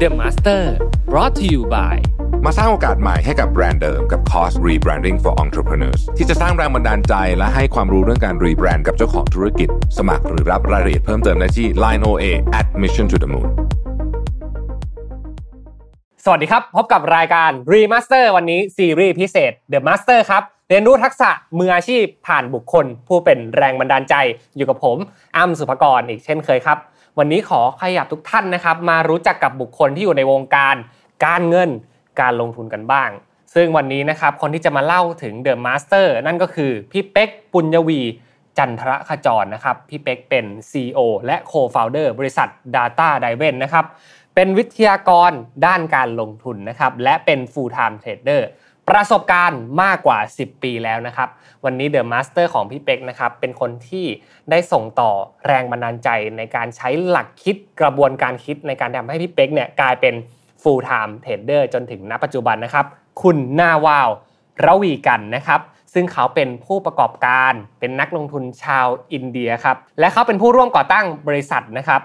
The Master brought to you by มาสร้างโอกาสใหม่ให้กับแบรนด์เดิมกับคอร์ส Rebranding for Entrepreneurs ที่จะสร้างแรงบันดาลใจและให้ความรู้เรื่องการรีแบรนด์กับเจ้าของธุรกิจ สมัครหรือรับรายละเอียดเพิ่มเติมได้ที่ Line OA at Mission to the Moon สวัสดีครับ พบกับรายการ Remaster วันนี้ซีรีส์พิเศษ The Master ครับ เรียนรู้ทักษะมืออาชีพผ่านบุคคล ผู้เป็นแรงบันดาลใจอยู่กับผมอ้ำสุภกรอีกเช่นเคยครับ วันนี้ขอขยับทุกท่านนะครับ มารู้จักกับบุคคลที่อยู่ในวงการ การเงินการลงทุนกันบ้าง ซึ่งวันนี้นะครับคนที่จะมาเล่าถึง The Master นั่นก็คือพี่เป๊กปุญญวีจันทรขจรนะครับพี่เป๊กเป็น CEO และ Co-founder บริษัท Data d i v e n นะครับเป็นวิทยากรด้านการลงทุนนะครับและเป็น full time trader ประสบการณ์มากกว่า 10 ปีแล้วนะครับ วันนี้ The Master ของพี่เป็กนะครับเป็นคนที่ได้ส่งต่อแรงบันดาลใจในการใช้หลักคิดกระบวนการคิดในการทำให้พี่เป็กเนี่ยกลายเป็น full time trader จนถึงณปัจจุบันนะครับ คุณนาวาวระวีกันนะครับซึ่งเขาเป็นผู้ประกอบการเป็นนักลงทุนชาวอินเดียครับ และเขาเป็นผู้ร่วมก่อตั้งบริษัทนะครับ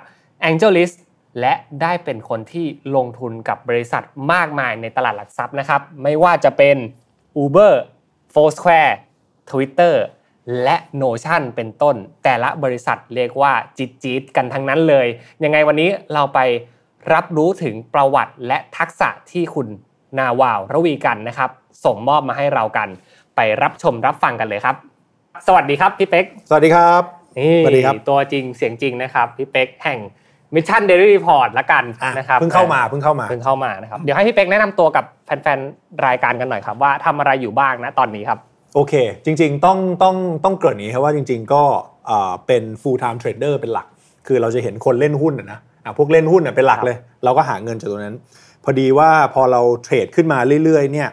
Angelis และได้เป็นคนที่ลงทุนกับบริษัทมากมายในตลาดหลักทรัพย์นะครับ ไม่ว่าจะเป็น Uber, Foursquare, Twitter และ Notion เป็นต้น แต่ละบริษัทเรียกว่าจิตจีดกันทั้งนั้นเลย ยังไงวันนี้เราไปรับรู้ถึงประวัติและทักษะที่คุณนาวาวระวีกันนะครับ ส่งมอบมาให้เรากัน ไปรับชมรับฟังกันเลยครับ สวัสดีครับพี่เป๊กสวัสดีครับนี่สวัสดีครับตัวจริงเสียงจริงนะครับพี่เป๊กแห่ง Mission Daily Report ละกันอะนะครับเพิ่งเข้ามาเพิ่งเข้ามาเพิ่งเข้ามานะครับเดี๋ยวให้พี่เป๊กแนะนำตัวกับแฟนๆรายการกันหน่อยครับว่าทำอะไรอยู่บ้างนะตอนนี้ครับโอเค จริง ๆ ต้องต้องต้องเกริ่นอย่างนี้ครับว่าจริง ๆ ก็อ่าเป็น full time trader เป็นหลัก คือเราจะเห็นคนเล่นหุ้นอะนะอะพวกเล่นหุ้นอะเป็นหลักเลย เราก็หาเงินจากตรงนั้น พอดีว่าพอเราเทรดขึ้นมาเรื่อยๆเนี่ย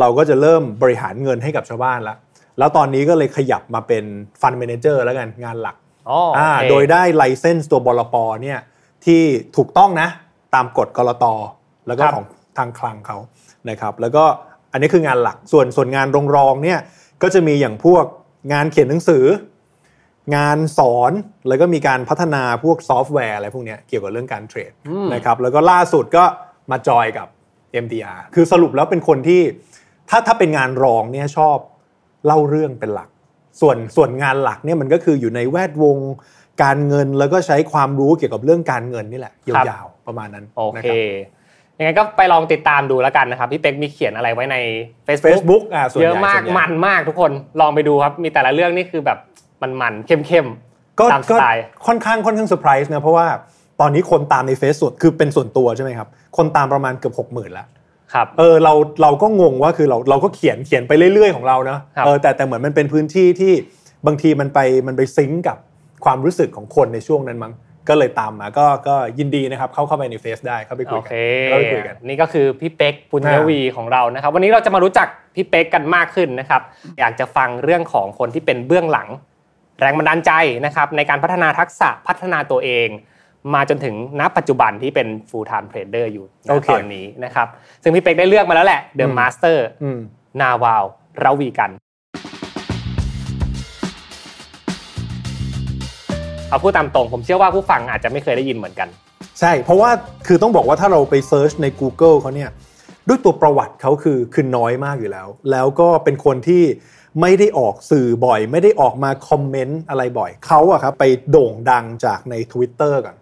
เราก็จะเริ่มบริหารเงินให้กับชาวบ้านแล้วแล้วตอนนี้ก็เลยขยับมาเป็น fund manager แล้วกันงานหลักอ๋อโออ่าเคโดยได้ไลเซนส์ตัวบลปเนี่ย ที่ถูกต้องนะตามกฎกรตแล้วก็ของทางคลังเขานะครับ แล้วก็อันนี้คืองานหลักส่วนส่วนงานรองๆเนี่ยก็จะมีอย่างพวกงานเขียนหนังสือ งานสอนแล้วก็มีการพัฒนาพวกซอฟต์แวร์อะไรพวกเนี้ยเกี่ยวกับเรื่องการเทรดนะครับแล้วก็ล่าสุดก็มาจอยกับ MDR คือสรุปแล้วเป็นคนที่ถ้าถ้าเป็นงานรองเนี่ยชอบเล่าเรื่องเป็นหลัก ส่วนส่วนงานหลักเนี่ยมันก็คืออยู่ในแวดวง การเงินแล้วก็ใช้ความรู้เกี่ยวกับเรื่องการเงินนี่แหละยาวๆประมาณนั้นโอนะเคครับยังไงก็ไปลองติดตามดูแล้วกันนะครับพี่เป๊กมีเขียนอะไรไว้ใน Facebook Facebook อ่าส่วนเยใหอะญ่มากส่วนใหญ่มันมากทุกคนลองไปดูครับมีแต่ละเรื่องนี่คือแบบมันมันๆเข้มก็ตามสก็ไตล์ค่อนข้างค่อนข้างเซอร์ไพรส์นะเพราะว่าตอนนี้คนตามในเฟซส่วนคือเป็นส่วนตัวใช่ไหมครับ คนตามประมาณเกือบหกหมื่นแล้วๆครับเออเราเราก็งงว่าคือเราเราก็เขียนเขียนไปเรื่อยๆของเรานะครับเออแต่แต่เหมือนมันเป็นพื้นที่ที่บางทีมันไปมันไปซิงก์กับ ความรู้สึกของคนในช่วงนั้นมั้งก็เลยตามมาก็ก็ยินดีนะครับเข้าเข้าไปในเฟซได้เข้าไปคุโอยกัเคเข้าไปคุยกันนี่ก็คือพี่เป๊กปุญญวีของเรานะครับ วันนี้เราจะมารู้จักพี่เป๊กกันมากขึ้นนะครับ อยากจะฟังเรื่องของคนที่เป็นเบื้องหลัง แรงบันดาลใจนะครับ ในการพัฒนาทักษะพัฒนาตัวเอง มาจนถึงณปัจจุบันที่เป็น full time trader อยู่ณโอเคตอนนี้นะครับ ซึ่งพี่เป๊กได้เลือกมาแล้วแหละ The อืม Master อืมนาวาวระวีกัน เอาพูดตามตรง ผมเชื่อว่าผู้ฟังอาจจะไม่เคยได้ยินเหมือนกัน ใช่ เพราะว่าคือต้องบอกว่าถ้าเราไปเซิร์ชใน Google เขาเนี่ยด้วยตัวประวัติเขาคือคือน้อยมากอยู่แล้ว แล้วก็เป็นคนที่ไม่ได้ออกสื่อบ่อย ไม่ได้ออกมาคอมเมนต์อะไรบ่อยเขาอะครับไปโด่งดังจากใน Twitter ก่อน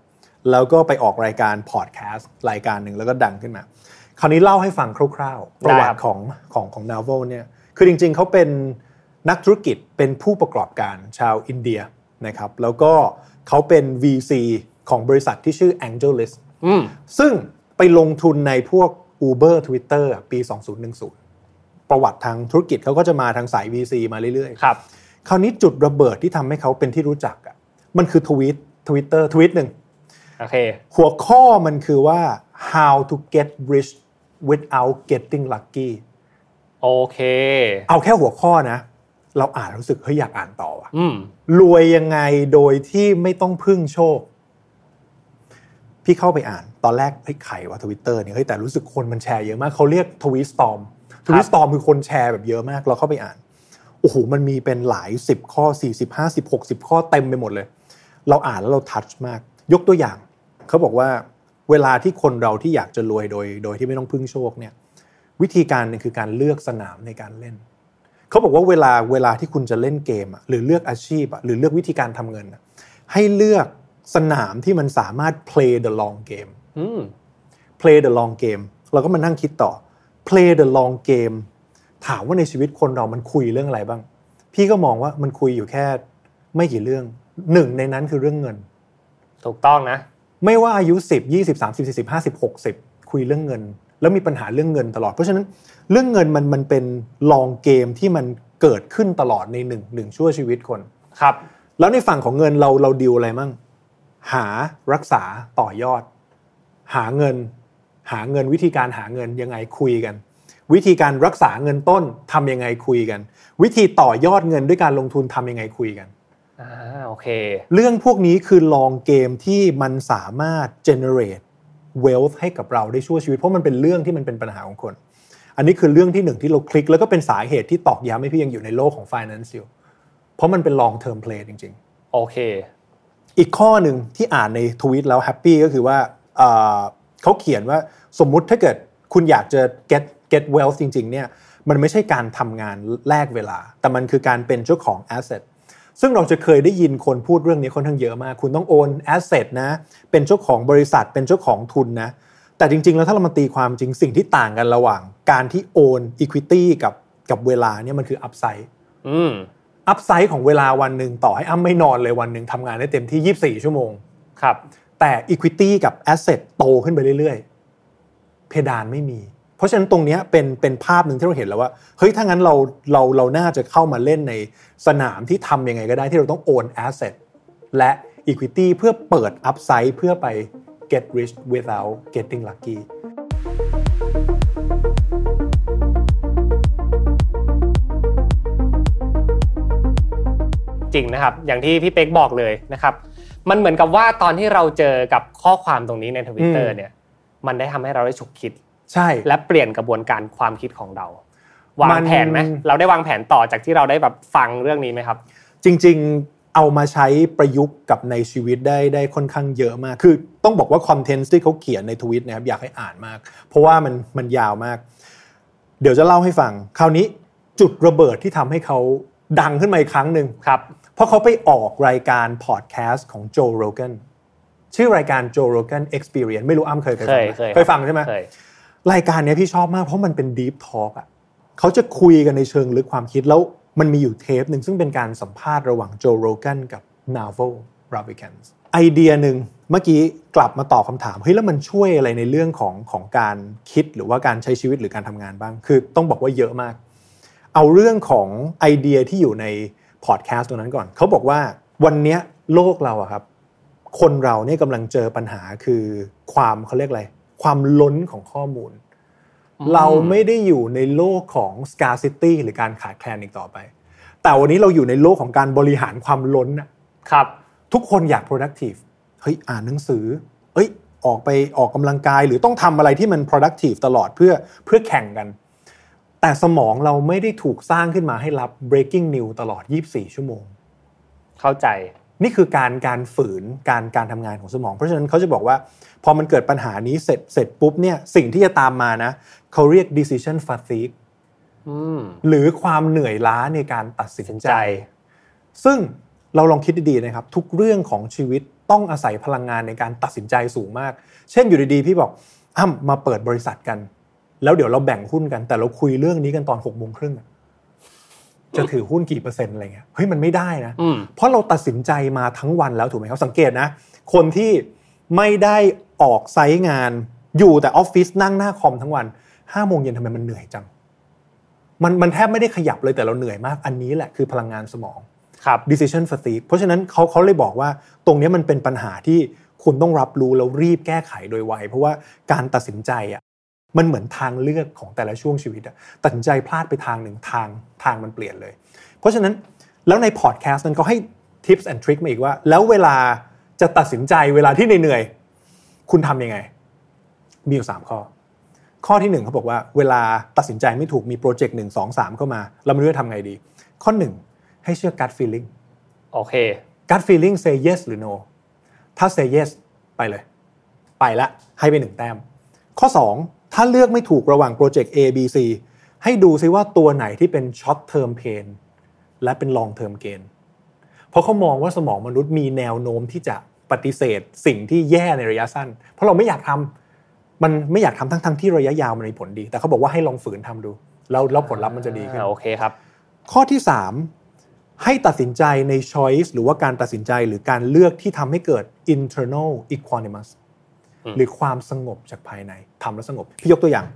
แล้วก็ไปออกรายการพอดแคสต์รายการหนึ่งแล้วก็ดังขึ้นมา คราวนี้เล่าให้ฟังคร่าวๆ ประวัได้ครับประวัติของของของ Naval เนี่ยคือจริงๆเขาเป็นนักธุรกิจเป็นผู้ประกอบการชาวอินเดีย นะครับแล้วก็เขาเป็น VC ของบริษัทที่ชื่อ AngelList อืมซึ่งไปลงทุนในพวก Uber Twitter อะปี 2010 ประวัติทางธุรกิจเขาก็จะมาทางสาย VC มาเรื่อยๆครับคราวนี้จุดระเบิดที่ทำให้เขาเป็นที่รู้จักอะมันคือทวีตทวิตเตอร์ทวิตหนึ่งโอเคหัวข้อมันคือว่า how to get rich without getting lucky โอเค เอาแค่หัวข้อนะ เราอ่านรู้สึกเฮ้ยอยากอ่านต่อว่ะอืมรวยยังไงโดยที่ไม่ต้องพึ่งโชค พี่เข้าไปอ่าน ตอนแรกเฮ้ยไขว่าทวิตเตอร์เนี่ยเฮ้ยแต่รู้สึกคนมันแชร์เยอะมากเขาเรียกทวีตสตอมทวีตสตอมคือคนแชร์แบบเยอะมาก เราเข้าไปอ่านโอ้โหมันมีเป็นหลายสิบข้อ40 50 60ข้อเต็มไปหมดเลย เราอ่านแล้วเราทัชมาก ยกตัวอย่างเขาบอกว่าเวลาที่คนเราที่อยากจะรวยโดย โดยที่ไม่ต้องพึ่งโชคเนี่ย วิธีการหนึงคือการเลือกสนามในการเล่น เขาบอกว่าเวลาเวลาที่คุณจะเล่นเกมอะหรือเลือกอาชีพอะหรือเลือกวิธีการทำเงินอะให้เลือกสนามที่มันสามารถ play the long game อืม play the long game เราก็มานั่งคิดต่อ play the long game ถามว่าในชีวิตคนเรามันคุยเรื่องอะไรบ้าง พี่ก็มองว่ามันคุยอยู่แค่ไม่กี่เรื่องหนึ่งในนั้นคือเรื่องเงิน ถูกต้องนะ ไม่ว่าอายุ 10 20 30 40 50 60 คุยเรื่องเงิน แล้วมีปัญหาเรื่องเงินตลอด เพราะฉะนั้นเรื่องเงินมันมันเป็นลองเกมที่มันเกิดขึ้นตลอดในหนึ่งหนึ่งชั่วชีวิตคนครับ แล้วในฝั่งของเงินเราเราดิวอะไรมั่งหารักษาต่อยอด หาเงิน หาเงินวิธีการหาเงินยังไงคุยกัน วิธีการรักษาเงินต้นทำยังไงคุยกัน วิธีต่อยอดเงินด้วยการลงทุนทำยังไงคุยกันอ่าโอเค เรื่องพวกนี้คือลองเกมที่มันสามารถ generate wealth ให้กับเราได้ชั่วชีวิต เพราะมันเป็นเรื่องที่มันเป็นปัญหาของคน อันนี้คือเรื่องที่หนึ่งที่เราคลิก แล้วก็เป็นสาเหตุที่ตอกย้ำให้พี่ยังอยู่ในโลกของ finance อยู่เพราะมันเป็น long term play จริง ๆ โอเค อีกข้อหนึ่งที่อ่านในทวิตแล้วแฮปปี้ก็คือว่าเอ่อเขาเขียนว่าสมมุติถ้าเกิดคุณอยากจะ get get wealth จริง ๆ เนี่ยมันไม่ใช่การทำงานแลกเวลา แต่มันคือการเป็นเจ้าของ asset ซึ่งเราจะเคยได้ยินคนพูดเรื่องนี้ค่อนข้างเยอะมาก คุณต้องโอน asset นะ เป็นเจ้าของบริษัท เป็นเจ้าของทุนนะ แต่จริง ๆ แล้วถ้าเรามาตีความจริงสิ่งที่ต่างกันระหว่างการที่โอน equity กับกับเวลาเนี่ยมันคือ upside อืมอัพไซด์ของเวลาวันหนึ่งต่อให้อ้ำไม่นอนเลยวันหนึ่งทำงานได้เต็มที่ 24 ชั่วโมง ครับ แต่ Equity กับ Asset โตขึ้นไปเรื่อยๆ เพดานไม่มี เพราะฉะนั้นตรงนี้เป็นเป็นภาพหนึ่งที่เราเห็นแล้วว่าเฮ้ยถ้างั้นเราเราเราน่าจะเข้ามาเล่นในสนามที่ทำยังไงก็ได้ที่เราต้องโอน Asset และ Equity เพื่อเปิด Upside เพื่อไป get rich without getting lucky จริงนะครับ อย่างที่พี่เป๊กบอกเลยนะครับ มันเหมือนกับว่าตอนที่เราเจอกับข้อความตรงนี้ในทวิตเตอร์เนี่ย มันได้ทำให้เราได้ฉุกคิด ใช่และเปลี่ยนกระบวนการความคิดของเรา วามังนแผนไหมเราได้วางแผนต่อจากที่เราได้แบบฟังเรื่องนี้ไหมครับ จริง ๆเอามาใช้ประยุกต์กับในชีวิตได้ได้ค่อนข้างเยอะมาก คือต้องบอกว่าคอนเทนต์ที่เขาเขียนในทวิตนะครับอยากให้อ่านมาก เพราะว่ามันมันยาวมาก เดี๋ยวจะเล่าให้ฟัง คราวนี้จุดระเบิดที่ทำให้เขาดังขึ้นมาอีกครั้งหนึ่งครับเพราะเขาไปออกรายการพอดแคสต์ของโจโรแกนชื่อรายการ Joe Rogan Experience ไม่รู้อ้ำเคยเคยเคฟังยไหมเคยเคยฟังใช่ไหมเคย รายการนี้พี่ชอบมากเพราะมันเป็น Deep Talk อะเขาจะคุยกันในเชิงลึกความคิดแล้วมันมีอยู่เทปหนึ่งซึ่งเป็นการสัมภาษณ์ระหว่างโจโรแกนกับ Naval Ravikant ไอเดียหนึ่งเมื่อกี้กลับมาตอบคำถามเฮ้ยแล้วมันช่วยอะไรในเรื่องของของการคิดหรือว่าการใช้ชีวิตหรือการทำงานบ้าง คือต้องบอกว่าเยอะมาก เอาเรื่องของไอเดียที่อยู่ในพอดแคสต์ตรงนั้นก่อน เขาบอกว่าวันนี้โลกเราอะครับ คนเราเนี่ยกำลังเจอปัญหาคือความเขาเรียกอะไร ความล้นของข้อมูล เราไม่ได้อยู่ในโลกของ scarcity หรือการขาดแคลนอีกต่อไป แต่วันนี้เราอยู่ในโลกของการบริหารความล้นอะครับ ทุกคนอยาก productive เฮ้ยอ่านหนังสือเอ้ยออกไปออกกำลังกาย หรือต้องทำอะไรที่มัน productive ตลอดเพื่อเพื่อแข่งกัน แต่สมองเราไม่ได้ถูกสร้างขึ้นมาให้รับ breaking news ตลอด 24 ชั่วโมง เข้าใจ นี่คือการการฝืนการการทำงานของสมอง เพราะฉะนั้นเขาจะบอกว่า พอมันเกิดปัญหานี้เสร็จเสร็จปุ๊บเนี่ยสิ่งที่จะตามมานะเขาเรียก decision fatigue อืมหรือความเหนื่อยล้าในการตัดสินสินใจใจ ซึ่งเราลองคิดดีๆนะครับ ทุกเรื่องของชีวิตต้องอาศัยพลังงานในการตัดสินใจสูงมาก เช่นอยู่ดีๆ พี่บอกอ้ำมาเปิดบริษัทกัน แล้วเดี๋ยวเราแบ่งหุ้นกัน แต่เราคุยเรื่องนี้กันตอนหกโมงครึ่งอะ จะถือหุ้นกี่เปอร์เซ็นต์อะไรเงี้ยเฮ้ยมันไม่ได้นะอืมเพราะเราตัดสินใจมาทั้งวันแล้วถูกไหมครับสังเกตนะ คนที่ไม่ได้ออกไซต์งานอยู่แต่ออฟฟิศนั่งหน้าคอมทั้งวันห้าโมงเย็นทำไมมันเหนื่อยจังมันมันแทบไม่ได้ขยับเลยแต่เราเหนื่อยมากอันนี้แหละคือพลังงานสมองครับ decision fatigue เพราะฉะนั้นเขาเขาเลยบอกว่าตรงเนี้ยมันเป็นปัญหาที่คุณต้องรับรู้แล้วรีบแก้ไขโดยไวเพราะว่าการตัดสินใจอะ มันเหมือนทางเลือกของแต่ละช่วงชีวิตอะตัดสินใจพลาดไปทางหนึ่งทางทางมันเปลี่ยนเลย เพราะฉะนั้นแล้วในพอดแคสต์นั้นก็ให้ tips and trick มาอีกว่า แล้วเวลาจะตัดสินใจเวลาที่เหนื่อยๆคุณทำยังไง มีอยู่สามข้อ ข้อที่หนึ่งเขาบอกว่าเวลาตัดสินใจไม่ถูกมีโปรเจกต์หนึ่งสองสามเข้ามา เราไม่รู้จะทำไงดี ข้อหนึ่งให้เชื่อ gut feeling โอเค gut feeling say yes หรือ no ถ้า say yes ไปเลย ไปละให้ไปหนึ่งแต้ม ข้อ2 ถ้าเลือกไม่ถูกระหว่างโปรเจกต์ A B C ให้ดูซิว่าตัวไหนที่เป็น short-term pain และเป็น long-term gain เพราะเขามองว่าสมองมนุษย์มีแนวโน้มที่จะปฏิเสธสิ่งที่แย่ในระยะสั้น เพราะเราไม่อยากทำมันไม่อยากทำทั้งทั้งๆที่ระยะยาวมันมีผลดี แต่เขาบอกว่าให้ลองฝืนทำดูแล้วแล้วผลลัพธ์มันจะดีขึ้นอ่าโอเคครับ ข้อที่ 3 ให้ตัดสินใจใน choice หรือว่าการตัดสินใจหรือการเลือกที่ทำให้เกิด internal equanimous อืม หรือความสงบจากภายในทำแล้วสงบ พี่ยกตัวอย่าง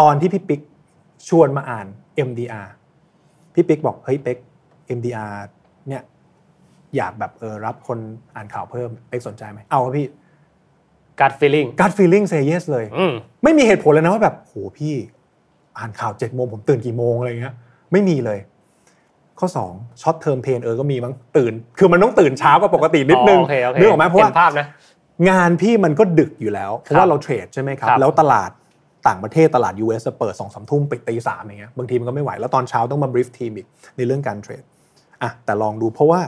ตอนที่พี่ปิ๊กชวนมาอ่าน MDR พี่ปิ๊กบอกเฮ้ยเป็ก MDR เนี่ยอยากแบบเออรับคนอ่านข่าวเพิ่มเป็กสนใจไหมเอาครับพี่ gut feeling gut feeling say yes เลยอืมไม่มีเหตุผลเลยนะว่าแบบโหพี่อ่านข่าวเจ็ดโมงผมตื่นกี่โมงอะไรเงี้ยไม่มีเลย ข้อ2 short-term pain เออก็มีมั้งตื่น คือมันต้องตื่นเช้ากว่าปกตินิดนึงอ๋อโอเคโอเคนึกออกไหมเพราะว่าเห็นภาพนะ งานพี่มันก็ดึกอยู่แล้ว เพราะว่าเราเทรดใช่ไหมครับครับแล้วตลาดต่างประเทศตลาด US จะเปิดสองสามทุ่มปิดตีสามอย่างเงี้ยบางทีมันก็ไม่ไหว แล้วตอนเช้าต้องมา brief ทีมอีกในเรื่องการเทรดอะแต่ลองดูเพราะว่า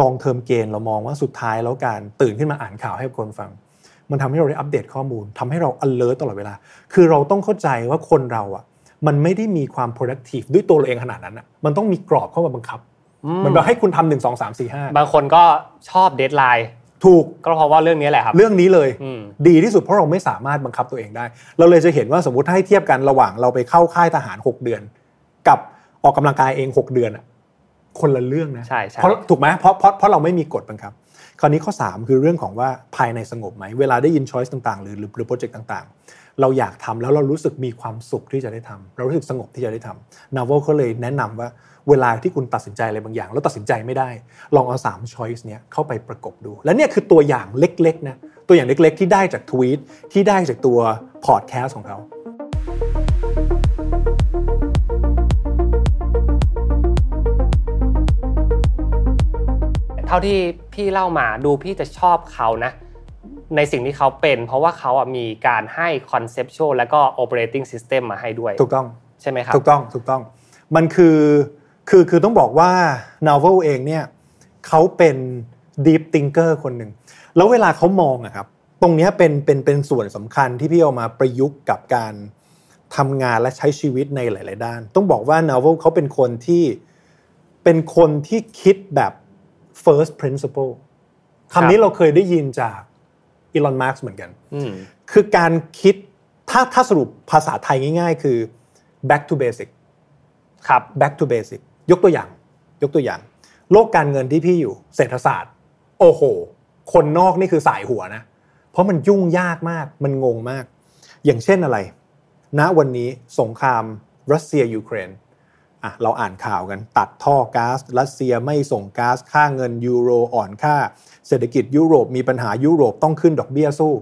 ลองเทอมเกณฑ์เรามองว่าสุดท้ายแล้วการตื่นขึ้นมาอ่านข่าวให้คนฟัง มันทำให้เราได้อัปเดตข้อมูลทำให้เรา alert ตลอดเวลา คือเราต้องเข้าใจว่าคนเราอะมันไม่ได้มีความ productive ด้วยตัวเราเองขนาดนั้นอะมันต้องมีกรอบเข้ามาบังคับ มันแบบให้คุณทำหนึ่งสองสามสี่ห้าบางคนก็ชอบเดทไลน์ ถูกก็เพราะว่าเรื่องนี้แหละครับ เรื่องนี้เลยอืมดีที่สุดเพราะเราไม่สามารถบังคับตัวเองได้ เราเลยจะเห็นว่าสมมติถ้าให้เทียบกันระหว่างเราไปเข้าค่ายทหาร 6 เดือน กับออกกำลังกายเอง 6 เดือนอะคนละเรื่องนะใช่ใช่เพราะถูกไหมเพราะเพราะเพราะเราไม่มีกฎบังคับ คราวนี้ข้อ 3 คือเรื่องของว่าภายในสงบไหมเวลาได้ยินช้อยส์ต่างๆ หรือหรือหรือโปรเจกต์ต่างๆ เราอยากทำแล้วเรารู้สึกมีความสุขที่จะได้ทำเรารู้สึกสงบที่จะได้ทำนา v วลเขาเลยแนะนำว่า เวลาที่คุณตัดสินใจอะไรบางอย่าง แล้วตัดสินใจไม่ได้ ลองเอา3 choice เนี้ยเข้าไปประกบดู และเนี่ยคือตัวอย่างเล็กๆนะตัวอย่างเล็ก ๆ ที่ได้จากทวีตที่ได้จากตัวพอดแคสต์ของเขาเท่าที่พี่เล่ามาดูพี่จะชอบเขานะ ในสิ่งที่เขาเป็น เพราะว่าเขาอะมีการให้ conceptual แล้วก็ operating system มาให้ด้วย ถูกต้องใช่ไหมครับ ถูกต้องถูกต้อง มันคือ คือคือต้องบอกว่า Novel เองเนี่ยเขาเป็น deep thinker คนหนึ่ง แล้วเวลาเขามองอะครับ ตรงเนี้ยเป็นเป็นเป็นส่วนสำคัญที่พี่เอามาประยุกต์กับการทำงานและใช้ชีวิตในหลาย ๆ ด้าน ต้องบอกว่า Novel เขาเป็นคนที่เป็นคนที่คิดแบบ first principle คำนี้เราเคยได้ยินจากอีลอนมาร์กเหมือนกันอืมคือการคิดถ้าถ้าสรุปภาษาไทยง่าย ๆ คือ back to basic ครับ back to basic ยกตัวอย่าง ยกตัวอย่าง โลกการเงินที่พี่อยู่ เศรษฐศาสตร์ โอ้โห คนนอกนี่คือสายหัวนะ เพราะมันยุ่งยากมาก มันงงมาก อย่างเช่นอะไร ณ วันนี้สงครามรัสเซียยูเครนอะเราอ่านข่าวกันตัดท่อก๊าซรัสเซียไม่ส่งก๊าซค่าเงินยูโรอ่อนค่า เศรษฐกิจยุโรปมีปัญหายุโรปต้องขึ้นดอกเบี้ยสู้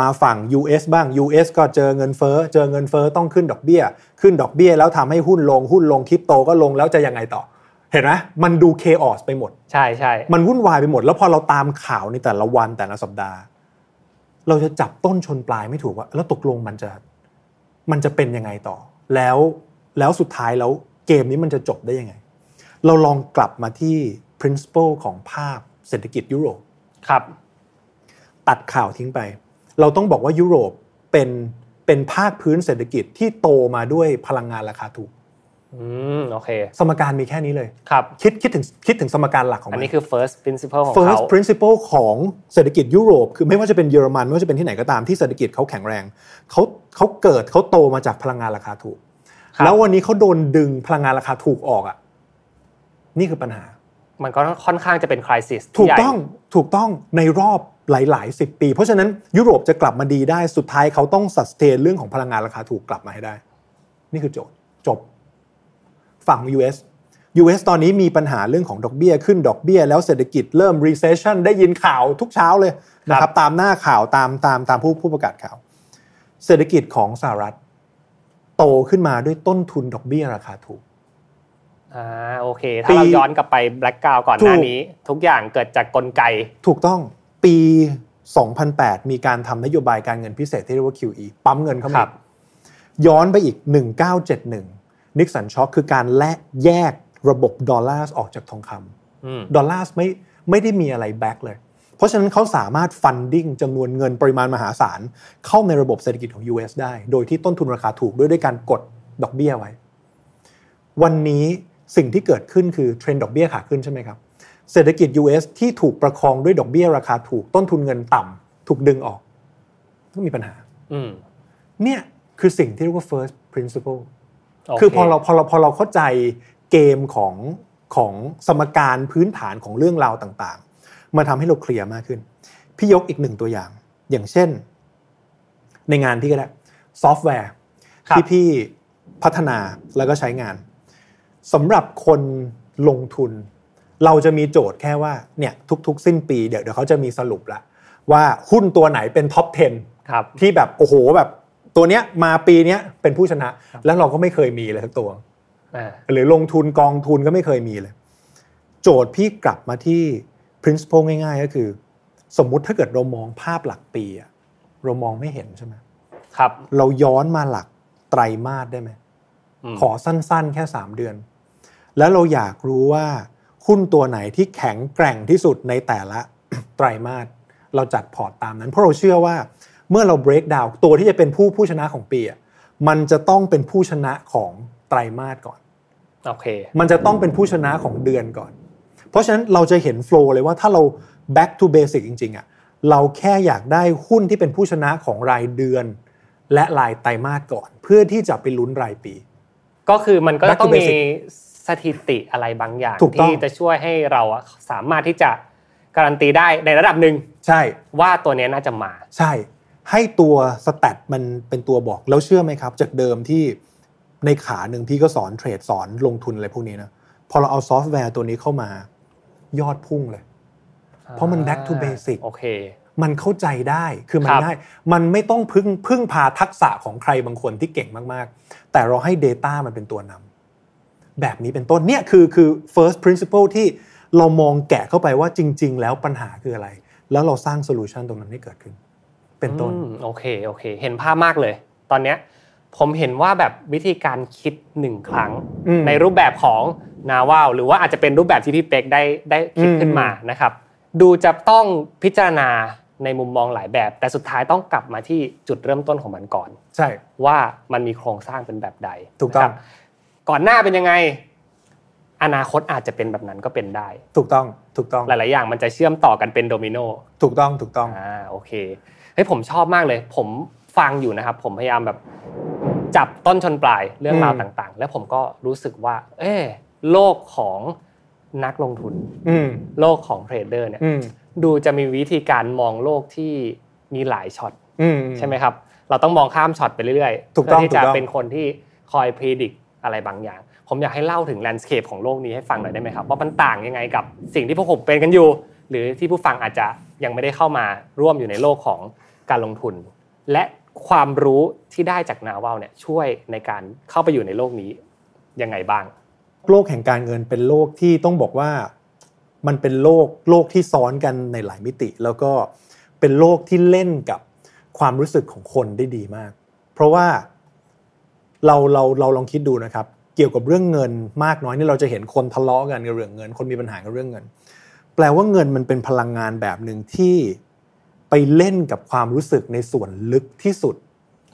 มาฝั่ง US บ้าง US ก็เจอเงินเฟ้อ เจอเงินเฟ้อต้องขึ้นดอกเบี้ย ขึ้นดอกเบี้ยแล้วทำให้หุ้นลง หุ้นลงคริปโตก็ลงแล้วจะยังไงต่อ เห็นไหมมันดูเคออสไปหมด ใช่ใช่ มันวุ่นวายไปหมด แล้วพอเราตามข่าวในแต่ละวันแต่ละสัปดาห์ เราจะจับต้นชนปลายไม่ถูกว่า แล้วตกลงมันจะ มันจะเป็นยังไงต่อ แล้ว แล้วสุดท้ายแล้วเกมนี้มันจะจบได้ยังไง เราลองกลับมาที่ principle ของภาพเศรษฐกิจยุโรป ครับ ตัดข่าวทิ้งไป เราต้องบอกว่ายุโรปเป็นเป็นภาคพื้นเศรษฐกิจที่โตมาด้วยพลังงานราคาถูกอืมโอเค สมการมีแค่นี้เลยครับคิดคิดถึงคิดถึงสมการหลักของอันมันนี้คือ first principle ของ first เขา principle ของเศรษฐกิจยุโรป คือไม่ว่าจะเป็นเยอรมันไม่ว่าจะเป็นที่ไหนก็ตามที่เศรษฐกิจเขาแข็งแรงเขาเขาเกิดเขาโตมาจากพลังงานราคาถูกครับแล้ววันนี้เขาโดนดึงพลังงานราคาถูกออกอะนี่คือปัญหา มันก็ค่อนข้างจะเป็น crisis ที่ถูกใหญ่ต้องถูกต้องในรอบหลายๆสิบปี เพราะฉะนั้นยุโรปจะกลับมาดีได้สุดท้ายเขาต้องสัสเทนเรื่องของพลังงานราคาถูกกลับมาให้ได้ นี่คือโจทย์จบ ฝั่ง US US ตอนนี้มีปัญหาเรื่องของดอกเบี้ย ขึ้นดอกเบี้ย แล้วเศรษฐกิจเริ่ม recession ได้ยินข่าวทุกเช้าเลยนะครับตามหน้าข่าวตามตามตามผู้ผู้ประกาศข่าว เศรษฐกิจของสหรัฐ โตขึ้นมาด้วยต้นทุนดอกเบี้ยราคาถูก อ่าโอเค ถ้าเราปีย้อนกลับไป background ก่อนหน้านี้ถูก ทุกอย่างเกิดจากกลไก ถูกต้องปี 2008 มีการทำนโยบายการเงินพิเศษที่เรียกว่า QE ปั๊มเงินเข้ามารับย้อนไปอีก 1971 Nixon Shock คือการแลกแยกระบบดอลลาร์ออกจากทองคำอืมดอลลาร์ไม่ไม่ได้มีอะไร back เลย เพราะฉะนั้นเขาสามารถ funding จำนวนเงินปริมาณมหาศาล เข้าในระบบเศรษฐกิจของ US ได้ โดยที่ต้นทุนราคาถูกด้วยด้วยการกดดอกเบี้ยไว้ วันนี้ สิ่งที่เกิดขึ้นคือเทรนด์ดอกเบี้ยขาขึ้นใช่ไหมครับ เศรษฐกิจ US ที่ถูกประคองด้วยดอกเบี้ยราคาถูกต้นทุนเงินต่ำถูกดึงออกก็มีปัญหาอืมเนี่ยคือสิ่งที่เรียกว่า first principle โเคือพอเราพอเราพอเราเข้าใจเกมของของสมการพื้นฐานของเรื่องราวต่างๆมาทำให้เราเคลียร์มากขึ้น พี่ยกอีกหนึ่งตัวอย่าง อย่างเช่น ในงานพี่ก็ได้ซอฟต์แวร์ครับที่พี่พัฒนาแล้วก็ใช้งาน สำหรับคนลงทุน เราจะมีโจทย์แค่ว่าเนี่ยทุก ๆ สิ้นปีเดี๋ยวเดี๋ยวเขาจะมีสรุปละว่าหุ้นตัวไหนเป็น top 10ครับที่แบบโอ้โหแบบตัวเนี้ยมาปีเนี้ยเป็นผู้ชนะ แล้วเราก็ไม่เคยมีเลยสักตัวอ่าหรือลงทุนกองทุนก็ไม่เคยมีเลย โจทย์พี่กลับมาที่ principle ง่าย ๆ ก็คือ สมมุติถ้าเกิดเรามองภาพหลักปีอะเรามองไม่เห็นใช่ไหมครับ เราย้อนมาหลักไตรมาสได้ไหมมขอสั้นๆ แค่3เดือน แล้วเราอยากรู้ว่าหุ้นตัวไหนที่แข็งแกร่งที่สุดในแต่ละไตรมาสเราจัดพอร์ตตามนั้น เพราะเราเชื่อว่าเมื่อเรา break down ตัวที่จะเป็นผู้ผู้ชนะของปีอะมันจะต้องเป็นผู้ชนะของไตรมาสก่อนโอเค มันจะต้องเป็นผู้ชนะของเดือนก่อน เพราะฉะนั้นเราจะเห็นโฟล์เลยว่าถ้าเรา back to basic จริงๆอะเราแค่อยากได้หุ้นที่เป็นผู้ชนะของรายเดือน และรายไตรมาสก่อน เพื่อที่จะไปลุ้นรายปี ก็คือมันก็ Back to ต้องมี basic สถิติอะไรบางอย่างถูกต้องที่จะช่วยให้เราอะสามารถที่จะการันตีได้ในระดับหนึ่งใช่ ว่าตัวเนี้ยน่าจะมา ใช่ ให้ตัวสแตทมันเป็นตัวบอกแล้วเชื่อไหมครับ จากเดิมที่ในขาหนึ่งพี่ก็สอนเทรดสอนลงทุนอะไรพวกนี้นะพอเราเอาซอฟต์แวร์ตัวนี้เข้ามายอดพุ่งเลย เพราะมัน back to basic โอเค มันเข้าใจได้คือมันครับง่ายมันไม่ต้องพึ่งพึ่งพาทักษะของใครบางคนที่เก่งมากๆ แต่เราให้ Data มันเป็นตัวนำ แบบนี้เป็นต้นเนี่ยคือคือ first principle ที่เรามองแกะเข้าไปว่าจริง ๆ แล้วปัญหาคืออะไร แล้วเราสร้างโซลูชันตรงนั้นให้เกิดขึ้น เป็นต้นอืมโอเคโอเค เห็นภาพมากเลย ตอนเนี้ยผมเห็นว่าแบบวิธีการคิดหนึ่งครั้งอืมในรูปแบบของนาวาหรือว่าอาจจะเป็นรูปแบบที่พี่เป็กได้ได้คิดอืมขึ้นมานะครับ ดูจะต้องพิจารณาในมุมมองหลายแบบ แต่สุดท้ายต้องกลับมาที่จุดเริ่มต้นของมันก่อน ใช่ว่ามันมีโครงสร้างเป็นแบบใดถูกต้องนะครับ ก่อนหน้าเป็นยังไง อนาคตอาจจะเป็นแบบนั้นก็เป็นได้ ถูกต้องถูกต้องหลาย ๆ อย่างมันจะเชื่อมต่อกันเป็นโดมิโนถูกต้องถูกต้องอ่าโอเคเฮ้ยผมชอบมากเลย ผมฟังอยู่นะครับ ผมพยายามแบบจับต้นชนปลายเรื่องราวอืมต่าง ๆ แล้วผมก็รู้สึกว่า เออโลกของนักลงทุนอืมโลกของเทรดเดอร์เนี่ยอืมดูจะมีวิธีการมองโลกที่มีหลายช็อตอืมใช่ไหมครับ เราต้องมองข้ามช็อตไปเรื่อยๆถูกต้องเพื่ที่จะถูกต้องเป็นคนที่คอยพิจิต อะไรบางอย่าง ผมอยากให้เล่าถึงแลนด์สเคปของโลกนี้ให้ฟังหน่อยได้ไหมครับว่ามันต่างยังไงกับสิ่งที่พวกผมเป็นกันอยู่ หรือที่ผู้ฟังอาจจะยังไม่ได้เข้ามาร่วมอยู่ในโลกของการลงทุน และความรู้ที่ได้จากนาวาเนี่ยช่วยในการเข้าไปอยู่ในโลกนี้ยังไงบ้าง โลกแห่งการเงินเป็นโลกที่ต้องบอกว่ามันเป็นโลกโลกที่ซ้อนกันในหลายมิติ แล้วก็เป็นโลกที่เล่นกับความรู้สึกของคนได้ดีมาก เพราะว่า เราเราเราลองคิดดูนะครับ เกี่ยวกับเรื่องเงินมากน้อยนี่เราจะเห็นคนทะเลาะกันกับเรื่องเงิน คนมีปัญหากับเรื่องเงิน แปลว่าเงินมันเป็นพลังงานแบบหนึ่งที่ไปเล่นกับความรู้สึกในส่วนลึกที่สุด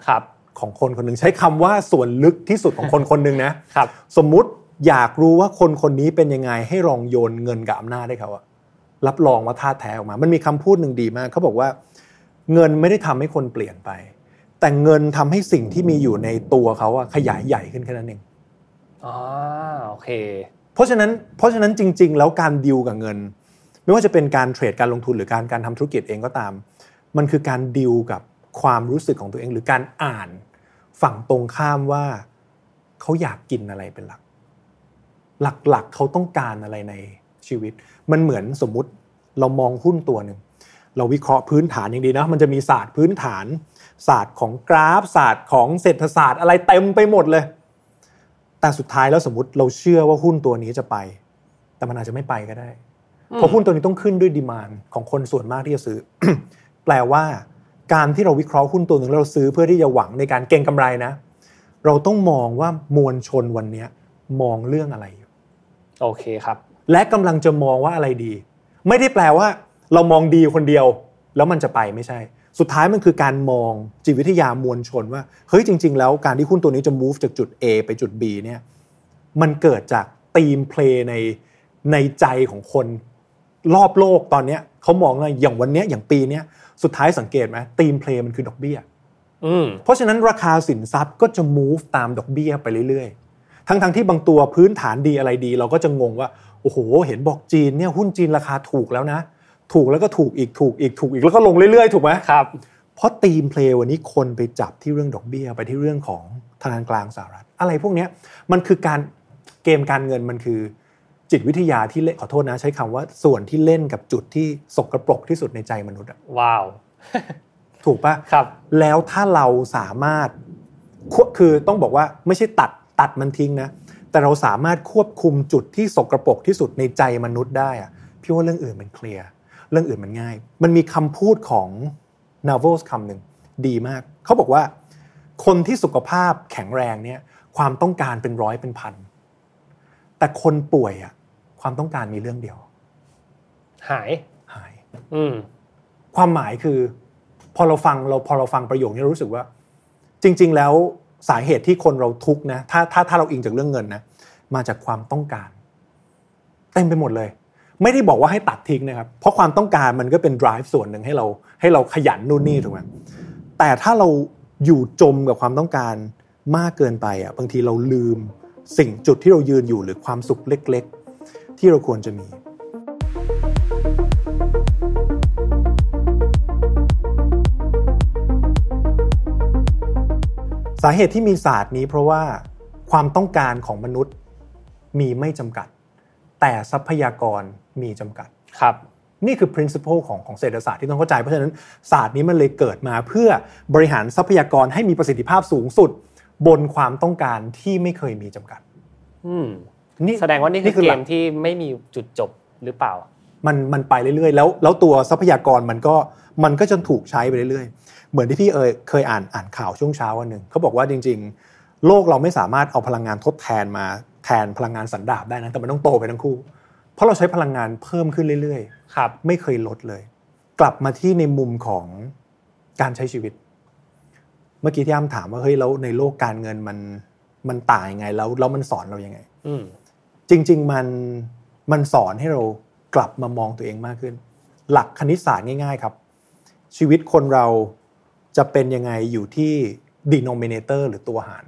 ครับของคนคนหนึ่งใช้คำว่าส่วนลึกที่สุดของคนคนหนึ่งนะครับ สมมุติอยากรู้ว่าคนคนนี้เป็นยังไงให้ลองโยนเงินกับอำนาจให้เขาอะรับรองว่าท่าแท้ออกมา มันมีคำพูดหนึ่งดีมากเขาบอกว่า เงินไม่ได้ทำให้คนเปลี่ยนไป แต่เงินทำให้สิ่งที่มีอยู่ในตัวเขาอะขยายใหญ่ขึ้นแค่นั้นเองอ๋อโอเค เพราะฉะนั้นเพราะฉะนั้นจริง ๆ แล้วการดิวกับเงิน ไม่ว่าจะเป็นการเทรดการลงทุนหรือการการทำธุรกิจเองก็ตาม มันคือการดิวกับความรู้สึกของตัวเอง หรือการอ่านฝั่งตรงข้ามว่าเขาอยากกินอะไรเป็นหลัก หลักๆเขาต้องการอะไรในชีวิต มันเหมือนสมมุติเรามองหุ้นตัวหนึ่งเราวิเคราะห์พื้นฐานอย่างดีนะมันจะมีศาสตร์พื้นฐาน ศาสตร์ของกราฟศาสตร์ของเศรษฐศาสตร์อะไรเต็มไปหมดเลย แต่สุดท้ายแล้วสมมติเราเชื่อว่าหุ้นตัวนี้จะไป แต่มันอาจจะไม่ไปก็ได้เพราะหุ้นตัวนี้ต้องขึ้นด้วยดีมานของคนส่วนมากที่จะซื้อ แปลว่า การที่เราวิเคราะห์หุ้นตัวหนึ่งแล้วเราซื้อเพื่อที่จะหวังในการเก็งกำไรนะ เราต้องมองว่ามวลชนวันเนี้ยมองเรื่องอะไรอยู่โอเคครับ และกำลังจะมองว่าอะไรดี ไม่ได้แปลว่า เรามองดีคนเดียว แล้วมันจะไปไม่ใช่ สุดท้ายมันคือการมองจิตวิทยามวลชนว่าเฮ้ยจริง ๆ แล้วการที่หุ้นตัวนี้จะ move จากจุด A ไปจุด B เนี่ยมันเกิดจาก theme play ในในใจของคนรอบโลกตอนเนี้ยเขามองว่าอย่างวันเนี้ยอย่างปีเนี้ยสุดท้ายสังเกตไหม theme play มันคือดอกเบี้ยอืมเพราะฉะนั้นราคาสินทรัพย์ก็จะ move ตามดอกเบี้ยไปเรื่อยๆ ทั้งๆที่บางตัวพื้นฐานดีอะไรดี เราก็จะงงว่าโอ้โห เห็นบอกจีนเนี่ยหุ้นจีนราคาถูกแล้วนะ ถูกแล้วก็ถูกอีกถูกอีกถูกอีกแล้วก็ลงเรื่อยๆ ถูกไหมครับเพราะธีมเพลย์วันนี้คนไปจับที่เรื่องดอกเบี้ยไปที่เรื่องของธนาคารกลางสหรัฐ อะไรพวกเนี้ยมันคือการเกมการเงินมันคือ จิตวิทยาที่เล่นขอโทษนะใช้คำว่าส่วนที่เล่นกับจุดที่สกรปรกที่สุดในใจมนุษย์อะว้าว ถูกปะครับ แล้วถ้าเราสามารถควคือต้องบอกว่าไม่ใช่ตัดตัดมันทิ้งนะแต่เราสามารถควบคุมจุดที่สกรปรกที่สุดในใจมนุษย์ได้อะพี่ว่าเรื่องอื่นมันเคลียร์ เรื่องอื่นมันง่าย มันมีคำพูดของนา v ว s คำหนึ่งดีมาก เขาบอกว่า คนที่สุขภาพแข็งแรงเนี่ยความต้องการเป็นร้อยเป็นพัน แต่คนป่วยอะความต้องการมีเรื่องเดียว หายหาย อืมความหมายคือ พอเราฟังเราพอเราฟังประโยคนี้เรารู้สึกว่า จริง ๆ แล้วสาเหตุที่คนเราทุกข์นะถ้าถ้าถ้าเราอิงจากเรื่องเงินนะมาจากความต้องการ เต็มไปหมดเลย ไม่ได้บอกว่าให้ตัดทิ้งนะครับ เพราะความต้องการมันก็เป็น drive ส่วนหนึ่งให้เราให้เราขยันนู่นนี่ถูกไหมแต่ถ้าเราอยู่จมกับความต้องการมากเกินไปอะบางทีเราลืมสิ่งจุดที่เรายืนอยู่หรือความสุขเล็ก ๆ ที่เราควรจะมี สาเหตุที่มีศาสตร์นี้เพราะว่าความต้องการของมนุษย์มีไม่จำกัด แต่ทรัพยากรมีจำกัดครับนี่คือ principle ของของเศรษฐศาสตร์ที่ต้องเข้าใจ เพราะฉะนั้นศาสตร์นี้มันเลยเกิดมาเพื่อบริหารทรัพยากรให้มีประสิทธิภาพสูงสุด บนความต้องการที่ไม่เคยมีจำกัด อืมนี่แสดงว่านี่คือคือเกหลัมกที่ไม่มีจุดจบหรือเปล่า มันมันไปเรื่อยๆ แล้วแล้วตัวทรัพยากรมันก็มันก็จะถูกใช้ไปเรื่อยๆ เหมือนที่พี่เอยเคยอ่านอ่านข่าวช่วงเช้าวันหนึ่งเขาบอกว่าจริง ๆ โลกเราไม่สามารถเอาพลังงานทดแทนมาแทนพลังงานสันดาปได้นะแต่มันต้องโตไปทั้งคู่เพ ราะเราใช้พลังงานเพิ่มขึ้นเรื่อยๆครับไม่เคยลดเลย กลับมาที่ในมุมของการใช้ชีวิต เมื่อกี้ที่อ้ำถามว่าเฮ้ยแล้วในโลกการเงินมันมันต่างยังไงแล้วแล้วมันสอนเรายังไง อืมจริง ๆมันมันสอนให้เรากลับมามองตัวเองมากขึ้น หลักคณิตศาสตร์ง่าย ๆ ครับ ชีวิตคนเราจะเป็นยังไงอยู่ที่ denominator หรือตัวหาร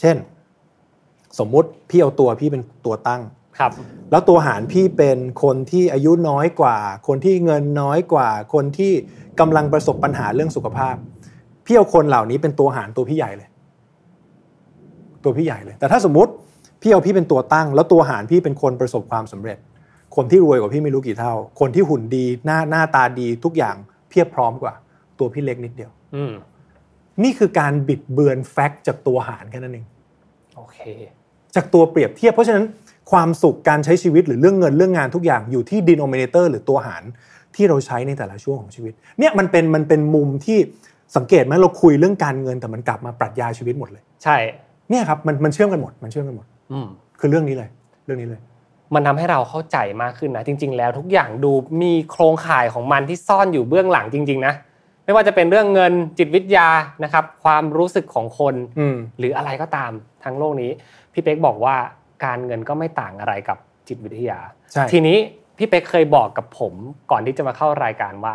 เช่น สมมุติพี่เอาตัวพี่เป็นตัวตั้ง ครับ แล้วตัวหารพี่เป็นคนที่อายุน้อยกว่า คนที่เงินน้อยกว่า คนที่กำลังประสบปัญหาเรื่องสุขภาพ พี่เอาคนเหล่านี้เป็นตัวหารตัวพี่ใหญ่เลย ตัวพี่ใหญ่เลย แต่ถ้าสมมุติพี่เอาพี่เป็นตัวตั้ง แล้วตัวหารพี่เป็นคนประสบความสำเร็จ คนที่รวยกว่าพี่ไม่รู้กี่เท่า คนที่หุ่นดีหน้าหน้าตาดีทุกอย่างเพียบพร้อมกว่า ตัวพี่เล็กนิดเดียว อืมนี่คือการบิดเบือนแฟกต์จากตัวหารแค่นั้นเองโอเค จากตัวเปรียบเทียบ เพราะฉะนั้น ความสุขการใช้ชีวิตหรือเรื่องเงินเรื่องงานทุกอย่างอยู่ที่ denominator หรือตัวหารที่เราใช้ในแต่ละช่วงของชีวิต เนี่ยมันเป็นมันเป็นมุมที่สังเกตไหมเราคุยเรื่องการเงินแต่มันกลับมาปรัชญาชีวิตหมดเลย ใช่เนี่ยครับมันมันเชื่อมกันหมดมันเชื่อมกันหมด อืมคือเรื่องนี้เลย เรื่องนี้เลย มันทำให้เราเข้าใจมากขึ้นนะ จริง ๆ แล้วทุกอย่างดูมีโครงข่ายของมันที่ซ่อนอยู่เบื้องหลังจริง ๆ นะไม่ว่าจะเป็นเรื่องเงินจิตวิทยานะครับ ความรู้สึกของคนอืมหรืออะไรก็ตามทั้งโลกนี้ พี่เป๊กบอกว่า การเงินก็ไม่ต่างอะไรกับจิตวิทยาใช่ทีนี้พี่เป๊กเคยบอกกับผมก่อนที่จะมาเข้ารายการว่า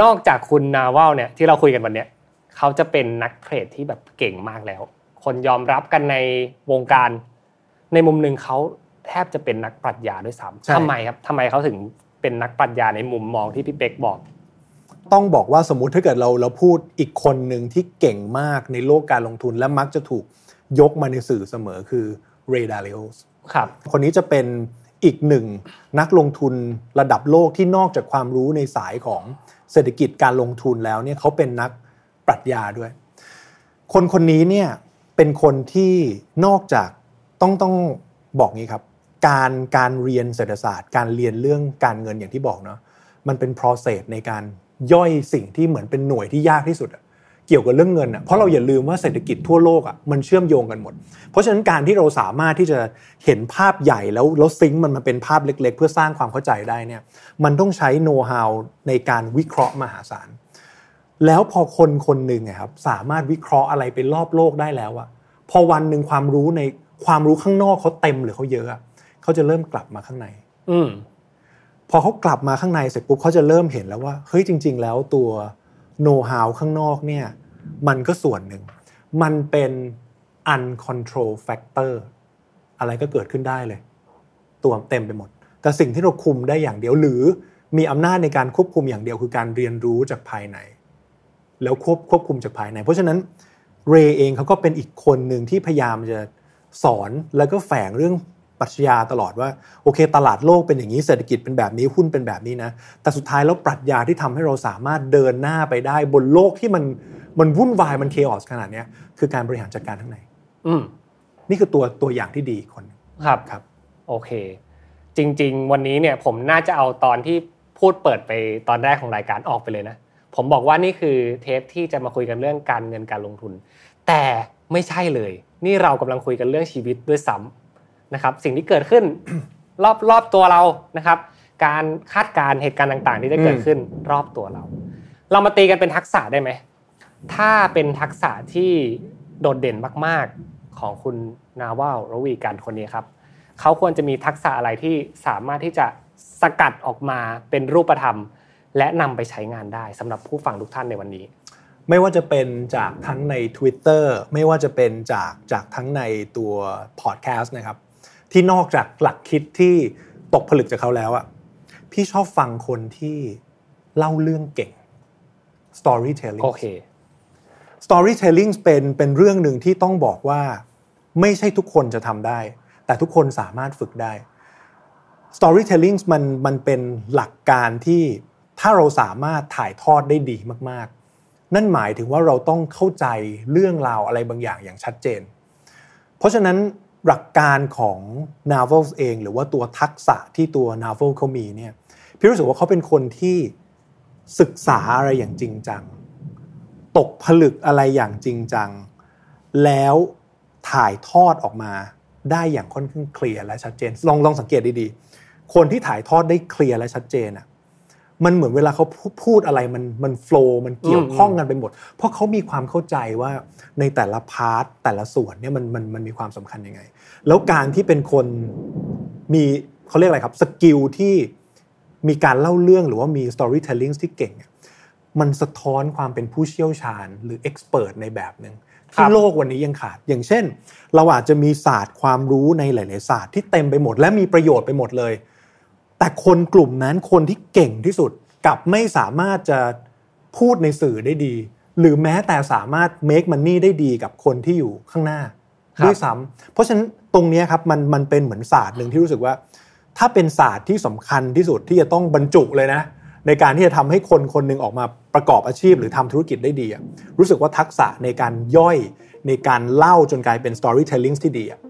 นอกจากคุณนาวลเนี่ยที่เราคุยกันวันเนี้ยเขาจะเป็นนักเทรดที่แบบเก่งมากแล้ว คนยอมรับกันในวงการ ในมุมหนึ่งเขาแทบจะเป็นนักปรัชญาด้วยซ้ใช่ำทำไมครับทำไมเขาถึงเป็นนักปรัชญาในมุมมองที่พี่เป๊กบอก ต้องบอกว่าสมมุติถ้าเกิดเราเราพูดอีกคนหนึ่งที่เก่งมากในโลกการลงทุนและมักจะถูกยกมาในสื่อเสมอคือ เรดาริโอสครับคนนี้จะเป็นอีกหนึ่งนักลงทุนระดับโลกที่นอกจากความรู้ในสายของเศรษฐกิจการลงทุนแล้วเนี่ยเขาเป็นนักปรัชญาด้วย คนคนนี้เนี่ยเป็นคนที่นอกจากต้องต้องบอกงี้ครับ การการเรียนเศรษฐศาสตร์ การเรียนเรื่องการเงินอย่างที่บอกเนาะมันเป็น process ในการย่อยสิ่งที่เหมือนเป็นหน่วยที่ยากที่สุดอะ เกี่ยวกับเรื่องเงินอะเพราะเราอย่าลืมว่าเศรษฐกิจทั่วโลกอะมันเชื่อมโยงกันหมด เพราะฉะนั้นการที่เราสามารถที่จะเห็นภาพใหญ่แล้วแล้วซิงค์มันมาเป็นภาพเล็ก ๆ เพื่อสร้างความเข้าใจได้เนี่ยมันต้องใช้โน้ตฮาวในการวิเคราะห์มหาศาลแล้วพอคนคนหนึ่งอะครับสามารถวิเคราะห์อะไรไปรอบโลกได้แล้วอะพอวันหนึ่งความรู้ในความรู้ข้างนอกเขาเต็มหรือเขาเยอะอะเขาจะเริ่มกลับมาข้างใน อืมพอเขากลับมาข้างในเสร็จปุ๊บเขาจะเริ่มเห็นแล้วว่าเฮ้ยจริง ๆ แล้วตัว โน้ตฮาวข้างนอกเนี่ยมันก็ส่วนหนึ่ง มันเป็น uncontrol factor อะไรก็เกิดขึ้นได้เลย ตัวเต็มไปหมด แต่สิ่งที่เราคุมได้อย่างเดียวหรือมีอำนาจในการควบคุมอย่างเดียวคือการเรียนรู้จากภายใน แล้วควบควบคุมจากภายใน เพราะฉะนั้นเรเองเขาก็เป็นอีกคนหนึ่งที่พยายามจะสอนแล้วก็แฝงเรื่อง ปรัชญาตลอดว่าโอเค ตลาดโลกเป็นอย่างนี้เศรษฐกิจเป็นแบบนี้หุ้นเป็นแบบนี้นะแต่สุดท้ายแล้วปรัชญาที่ทำให้เราสามารถเดินหน้าไปได้บนโลกที่มันมันวุ่นวายมันเคออสขนาดเนี้ยคือการบริหารจัดการทั้างในอืมนี่คือตัวตัวอย่างที่ดีอีกคนหนึ่งครับครับโอเค จริง ๆ วันนี้เนี่ยผมน่าจะเอาตอนที่พูดเปิดไปตอนแรกของรายการออกไปเลยนะผมบอกว่านี่คือเทปที่จะมาคุยกันเรื่องการเงินการลงทุน แต่ไม่ใช่เลย นี่เรากำลังคุยกันเรื่องชีวิตด้วยซ้ำ นะครับสิ่งที่เกิดขึ้นรอบรอบตัวเรานะครับ การคาดการณ์เหตุการณ์ต่างๆ ที่จะเกิดขึ้นรอบตัวเรา เรามาตีกันเป็นทักษะได้ไหมถ้าเป็นทักษะที่โดดเด่นมาก ๆของคุณนาวาลรวีการคนนี้ครับเขาควรจะมีทักษะอะไรที่สามารถที่จะสกัดออกมาเป็นรูปธรรม และนำไปใช้งานได้สำหรับผู้ฟังทุกท่านในวันนี้ ไม่ว่าจะเป็นจากทั้งใน Twitter ไม่ว่าจะเป็นจากจากทั้งในตัวพอดแคสต์นะครับ ที่นอกจากหลักคิดที่ตกผลึกจากเขาแล้วอะพี่ชอบฟังคนที่เล่าเรื่องเก่ง storytelling โอเค storytelling เป็นเป็นเรื่องหนึ่งที่ต้องบอกว่า ไม่ใช่ทุกคนจะทำได้ แต่ทุกคนสามารถฝึกได้ storytelling มันมันเป็นหลักการที่ถ้าเราสามารถถ่ายทอดได้ดีมาก ๆ นั่นหมายถึงว่าเราต้องเข้าใจเรื่องราวอะไรบางอย่างอย่างชัดเจน เพราะฉะนั้น หลักการของ n a v e l เอง หรือว่าตัวทักษะที่ตัว n a v e l เขามีเนี่ยพี่รู้สึกว่าเขาเป็นคนที่ศึกษาอะไรอย่างจริงจัง ตกผลึกอะไรอย่างจริงจัง แล้วถ่ายทอดออกมาได้อย่างค่อนข้างเคลียร์และชัดเจน ลองลองสังเกตดีๆ คนที่ถ่ายทอดได้เคลียร์และชัดเจนอะ มันเหมือนเวลาเขาพูดพูดอะไรมันมัน flow มันเกี่ยวข้องกันไปหมด เพราะเขามีความเข้าใจว่าในแต่ละ part แต่ละส่วนเนี่ยมันมันมันมีความสำคัญยังไง แล้วการที่เป็นคนมีเขาเรียกอะไรครับสกิลที่มีการเล่าเรื่องหรือว่ามี storytelling ที่เก่งอะมันสะท้อนความเป็นผู้เชี่ยวชาญหรือ expert ในแบบหนึ่งครัที่บโลกวันนี้ยังขาด อย่างเช่น เราอาจจะมีศาสตร์ความรู้ในหลาย ๆ ศาสตร์ที่เต็มไปหมด และมีประโยชน์ไปหมดเลย แต่คนกลุ่มนั้นคนที่เก่งที่สุดกลับไม่สามารถจะพูดในสื่อได้ดี หรือแม้แต่สามารถ make money ได้ดีกับคนที่อยู่ข้างหน้าครับด้วยซ้ำเพราะฉะนั้นตรงเนี้ยครับมันมันเป็นเหมือนศาสตร์หนึ่งที่รู้สึกว่า ถ้าเป็นศาสตร์ที่สำคัญที่สุดที่จะต้องบรรจุเลยนะ ในการที่จะทำให้คนคนหนึ่งออกมาประกอบอาชีพ หรือทำธุรกิจได้ดีอะรู้สึกว่าทักษะในการย่อยในการเล่าจนกลายเป็น storytelling ที่ดีอะ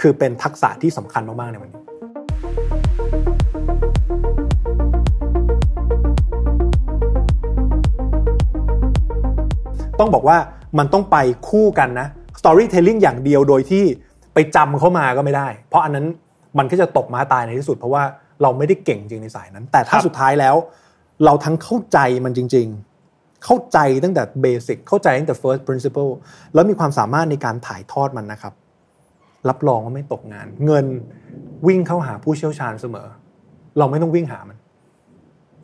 คือเป็นทักษะที่สำคัญมากๆในวันนี้ ต้องบอกว่ามันต้องไปคู่กันนะ storytelling อย่างเดียวโดยที่ไปจำเข้ามาก็ไม่ได้ เพราะอันนั้นมันก็จะตกม้าตายในที่สุด เพราะว่าเราไม่ได้เก่งจริงในสายนั้น แต่ถ้าครับสุดท้ายแล้ว เราทั้งเข้าใจมันจริง ๆ เข้าใจตั้งแต่เบสิกเข้าใจตั้งแต่ first principle แล้วมีความสามารถในการถ่ายทอดมันนะครับ รับรองว่าไม่ตกงาน เงินวิ่งเข้าหาผู้เชี่ยวชาญเสมอ เราไม่ต้องวิ่งหามัน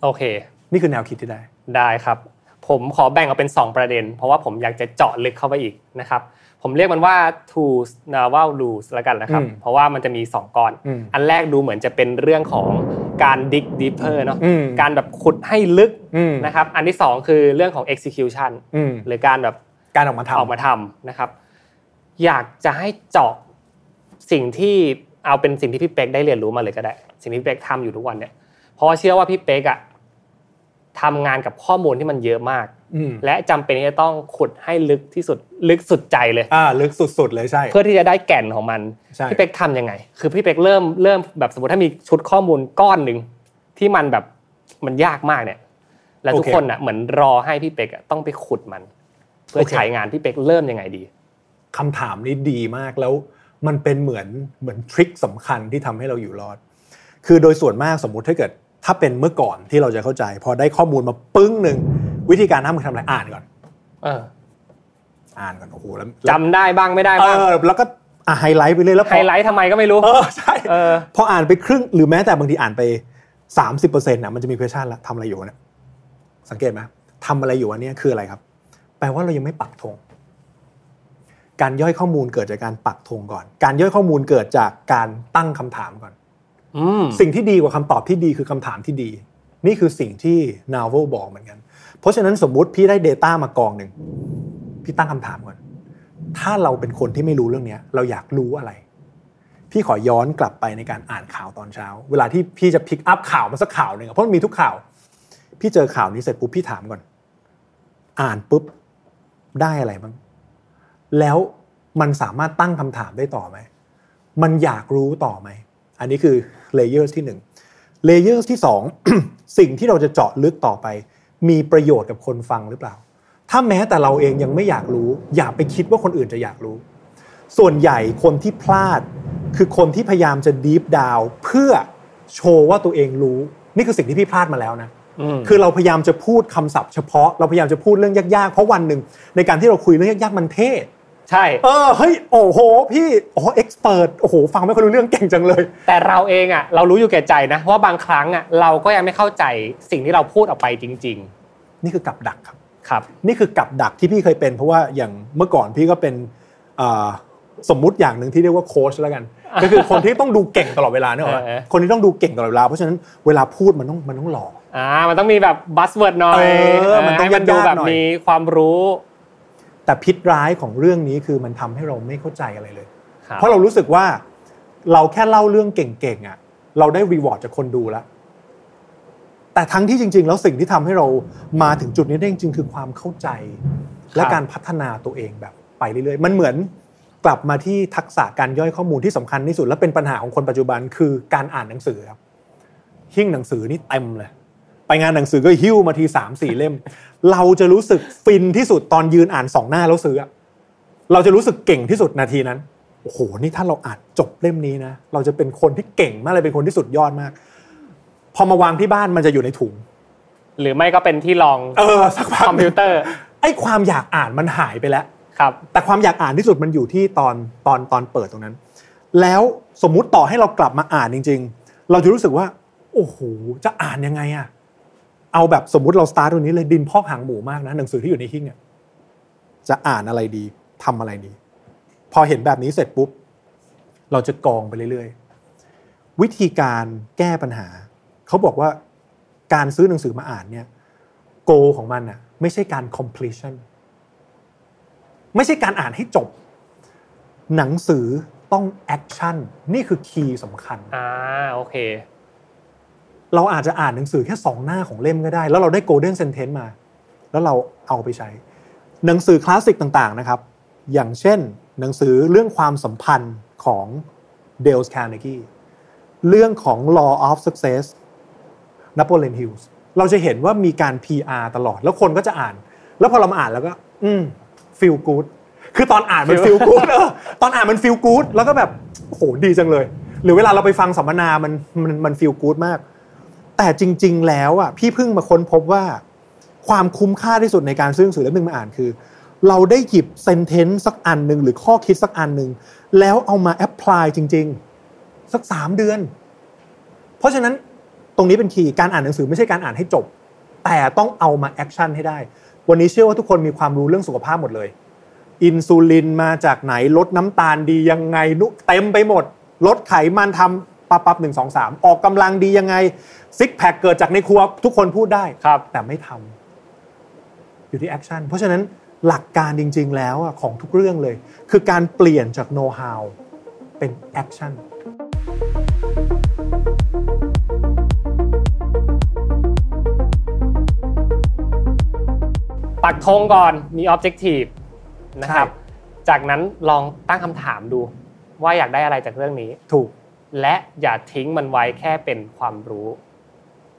โอเค นี่คือแนวคิดที่ได้ ได้ครับ ผมขอแบ่งออกเป็น 2 ประเด็น เพราะว่าผมอยากจะเจาะลึกเข้าไปอีกนะครับ ผมเรียกมันว่า tools naval rules แล้วกันนะครับอืมเพราะว่ามันจะมี 2ก้อนอืมอันแรกดูเหมือนจะเป็นเรื่องของการ dig deeper เนาะอืมการแบบขุดให้ลึกอืมนะครับ อันที่ 2 คือเรื่องของ execution อืมหรือการแบบการออกมาทำออกมาทำนะครับ อยากจะให้เจาะสิ่งที่เอาเป็นสิ่งที่พี่เป๊กได้เรียนรู้มาเลยก็ได้ สิ่งที่พี่เป๊กทำอยู่ทุกวันเนี่ยเพราะว่าเชื่อว่าพี่เป๊กอะ ทำงานกับข้อมูลที่มันเยอะมากอืมและจำเป็นที่จะต้องขุดให้ลึกที่สุดลึกสุดใจเลยอ่าลึกสุดๆเลยใช่ เพื่อที่จะได้แก่นของมันใช่พี่เป๊กทำยังไง คือพี่เป๊กเริ่มเริ่มแบบสมมติถ้ามีชุดข้อมูลก้อนหนึ่งที่มันแบบมันยากมากเนี่ย แล้วทุกคนอะเหมือนรอให้พี่เป๊กอะต้องไปขุดมัน เพื่อโอเคใช้งานพี่เป๊กเริ่มยังไงดีคำถามนี้ดีมากแล้วมันเป็นเหมือนเหมือน trick สำคัญที่ทำให้เราอยู่รอด คือโดยส่วนมากสมมุติถ้าเกิด ถ้าเป็นเมื่อก่อนที่เราจะเข้าใจ พอได้ข้อมูลมาปึ้งหนึ่งวิธีการทำคือทำอะไรอ่านก่อน เออ อ่านก่อนโอ้โหแล้วจำได้บ้างไม่ได้บ้างเออแล้วก็อะไฮไลท์ไปเลยแล้วพอไฮไลท์ทำไมก็ไม่รู้เออใช่เออพออ่านไปครึ่งหรือแม้แต่บางทีอ่านไป30%น่ะมันจะมี question ละทำอะไรอยู่วะเนี่ยสังเกตไหมทำอะไรอยู่วะเนี่ยคืออะไรครับ แปลว่าเรายังไม่ปักธงการย่อยข้อมูลเกิดจากการปักธงก่อน การย่อยข้อมูลเกิดจากการตั้งคำถามก่อนอืม สิ่งที่ดีกว่าคำตอบที่ดีคือคำถามที่ดี นี่คือสิ่งที่ Naval บอกเหมือนกัน เพราะฉะนั้นสมมุติพี่ได้ Data มากองหนึ่งพี่ตั้งคำถามก่อนถ้าเราเป็นคนที่ไม่รู้เรื่องเนี้ยเราอยากรู้อะไร พี่ขอย้อนกลับไปในการอ่านข่าวตอนเช้า เวลาที่พี่จะพิกอัพข่าวมาสักข่าวหนึ่งเพราะมันมีทุกข่าว พี่เจอข่าวนี้เสร็จปุ๊บพี่ถามก่อน อ่านปุ๊บได้อะไรบ้างแล้วมันสามารถตั้งคำถามได้ต่อไหม มันอยากรู้ต่อไหม อันนี้คือ layer ที่หนึ่ง layer ที่สองสิ่งที่เราจะเจาะลึกต่อไป มีประโยชน์กับคนฟังหรือเปล่า ถ้าแม้แต่เราเองยังไม่อยากรู้ อย่าไปคิดว่าคนอื่นจะอยากรู้ ส่วนใหญ่คนที่พลาด คือคนที่พยายามจะ deep dive เพื่อโชว์ว่าตัวเองรู้ นี่คือสิ่งที่พี่พลาดมาแล้วนะอืมคือเราพยายามจะพูดคำศัพท์เฉพาะเราพยายามจะพูดเรื่องยากๆ เพราะวันหนึ่งในการที่เราคุยเรื่องยากๆมันเท่ ใช่ เออเฮ้ยโอ้โห พี่โอ้เอ็กซ์เพรสโอ้โหฟังไม่ค่อยรู้เรื่องเก่งจังเลย แต่เราเองอะเรารู้อยู่แก่ใจนะว่าบางครั้งอะเราก็ยังไม่เข้าใจสิ่งที่เราพูดออกไปจริงนี่คือกับดักครับๆครับ นี่คือกับดักที่พี่เคยเป็นเพราะว่าอย่างเมื่อก่อนพี่ก็เป็นอ่าสมมุติอย่างหนึ่งที่เรียกว่าโค้ชแล้วกัน ก็คือคนที่ต้องดูเก่งตลอดเวลาเนี่ยหรอเออคนที่ต้องดูเก่งตลอดเวลาเพราะฉะนั้นเวลาพูดมันต้องมันต้องหล่ออ่ามันต้องมีแบบ buzzword หน่อยเออมันต้องให้มันดูยากๆแบบหน่อยมีความรู้ แต่พิษร้ายของเรื่องนี้คือมันทำให้เราไม่เข้าใจอะไรเลยครับเพราะเรารู้สึกว่าเราแค่เล่าเรื่องเก่งๆอะเราได้ reward จากคนดูแล้วแต่ทั้งที่จริง ๆ แล้วสิ่งที่ทำให้เรามาถึงจุดนี้ได้จริงๆ คือความเข้าใจ และการพัฒนาตัวเองแบบไปเรื่อยๆ มันเหมือนกลับมาที่ทักษะการย่อยข้อมูลที่สำคัญที่สุดและเป็นปัญหาของคนปัจจุบันคือการอ่านหนังสือครับหิ้งหนังสือนี่เต็มเลย ไปงานหนังสือก็หิ้วมาทีสามสี่เล่ม เราจะรู้สึกฟินที่สุดตอนยืนอ่านสองหน้าแล้วซื้ออะเราจะรู้สึกเก่งที่สุดนาทีนั้นโอ้โหนี่ถ้าเราอ่านจบเล่มนี้นะเราจะเป็นคนที่เก่งมากเลยเป็นคนที่สุดยอดมาก พอมาวางที่บ้านมันจะอยู่ในถุง หรือไม่ก็เป็นที่รองเออสักพักคอมพิวเตอร์ไอ้ความอยากอ่านมันหายไปแล้วครับ แต่ความอยากอ่านที่สุดมันอยู่ที่ตอนตอนตอนเปิดตรงนั้น แล้วสมมุติต่อให้เรากลับมาอ่านจริง ๆ เราจะรู้สึกว่า โอ้โหจะอ่านยังไงอะ เอาแบบสมมุติเราสตาร์ตตรงนี้เลยดินพอกหางหมูมากนะหนังสือที่อยู่ในหิ้งอะจะอ่านอะไรดีทำอะไรดี พอเห็นแบบนี้เสร็จปุ๊บ เราจะกองไปเรื่อยๆ วิธีการแก้ปัญหา เขาบอกว่าการซื้อหนังสือมาอ่านเนี่ย goal ของมันอะไม่ใช่การ completion ไม่ใช่การอ่านให้จบ หนังสือต้อง action นี่คือ key สำคัญอ่าโอเค เราอาจจะอ่านหนังสือแค่สองหน้าของเล่มก็ได้ แล้วเราได้ golden sentence มา แล้วเราเอาไปใช้ หนังสือคลาสสิกต่างๆนะครับ อย่างเช่น หนังสือเรื่องความสัมพันธ์ของ Dale Carnegie เรื่องของ law of success Napoleon Hill เราจะเห็นว่ามีการ PR ตลอด แล้วคนก็จะอ่าน แล้วพอเรามาอ่านแล้วก็ อืม feel good คือตอนอ่านมัน feel good เออตอนอ่านมัน feel good แล้วก็แบบโอ้โหดีจังเลย หรือเวลาเราไปฟังสัมมนามันมันมัน feel good มาก แต่จริง ๆ แล้วอะพี่เพิ่งมาค้นพบว่า ความคุ้มค่าที่สุดในการซื้อหนังสือเล่มหนึ่งมาอ่านคือ เราได้หยิบ sentence สักอันหนึ่งหรือข้อคิดสักอันหนึ่งแล้วเอามา apply จริง ๆ สักสามเดือน เพราะฉะนั้นตรงนี้เป็น key การอ่านหนังสือไม่ใช่การอ่านให้จบ แต่ต้องเอามา action ให้ได้ วันนี้เชื่อว่าทุกคนมีความรู้เรื่องสุขภาพหมดเลย อินซูลินมาจากไหนลดน้ำตาลดียังไงเมนูเต็มไปหมด ลดไขมันทำ ปั๊บปั๊บหนึ่งสองสามออกกำลังดียังไงsix pack เกิดจากในครัวทุกคนพูดได้ครับ แต่ไม่ทำอยู่ที่ action เพราะฉะนั้นหลักการจริง ๆ แล้วอะของทุกเรื่องเลย คือการเปลี่ยนจากโน้ตฮาวเป็น actionปักธงก่อนมี objective นะครับ จากนั้นลองตั้งคำถามดู ว่าอยากได้อะไรจากเรื่องนี้ ถูก และอย่าทิ้งมันไว้แค่เป็นความรู้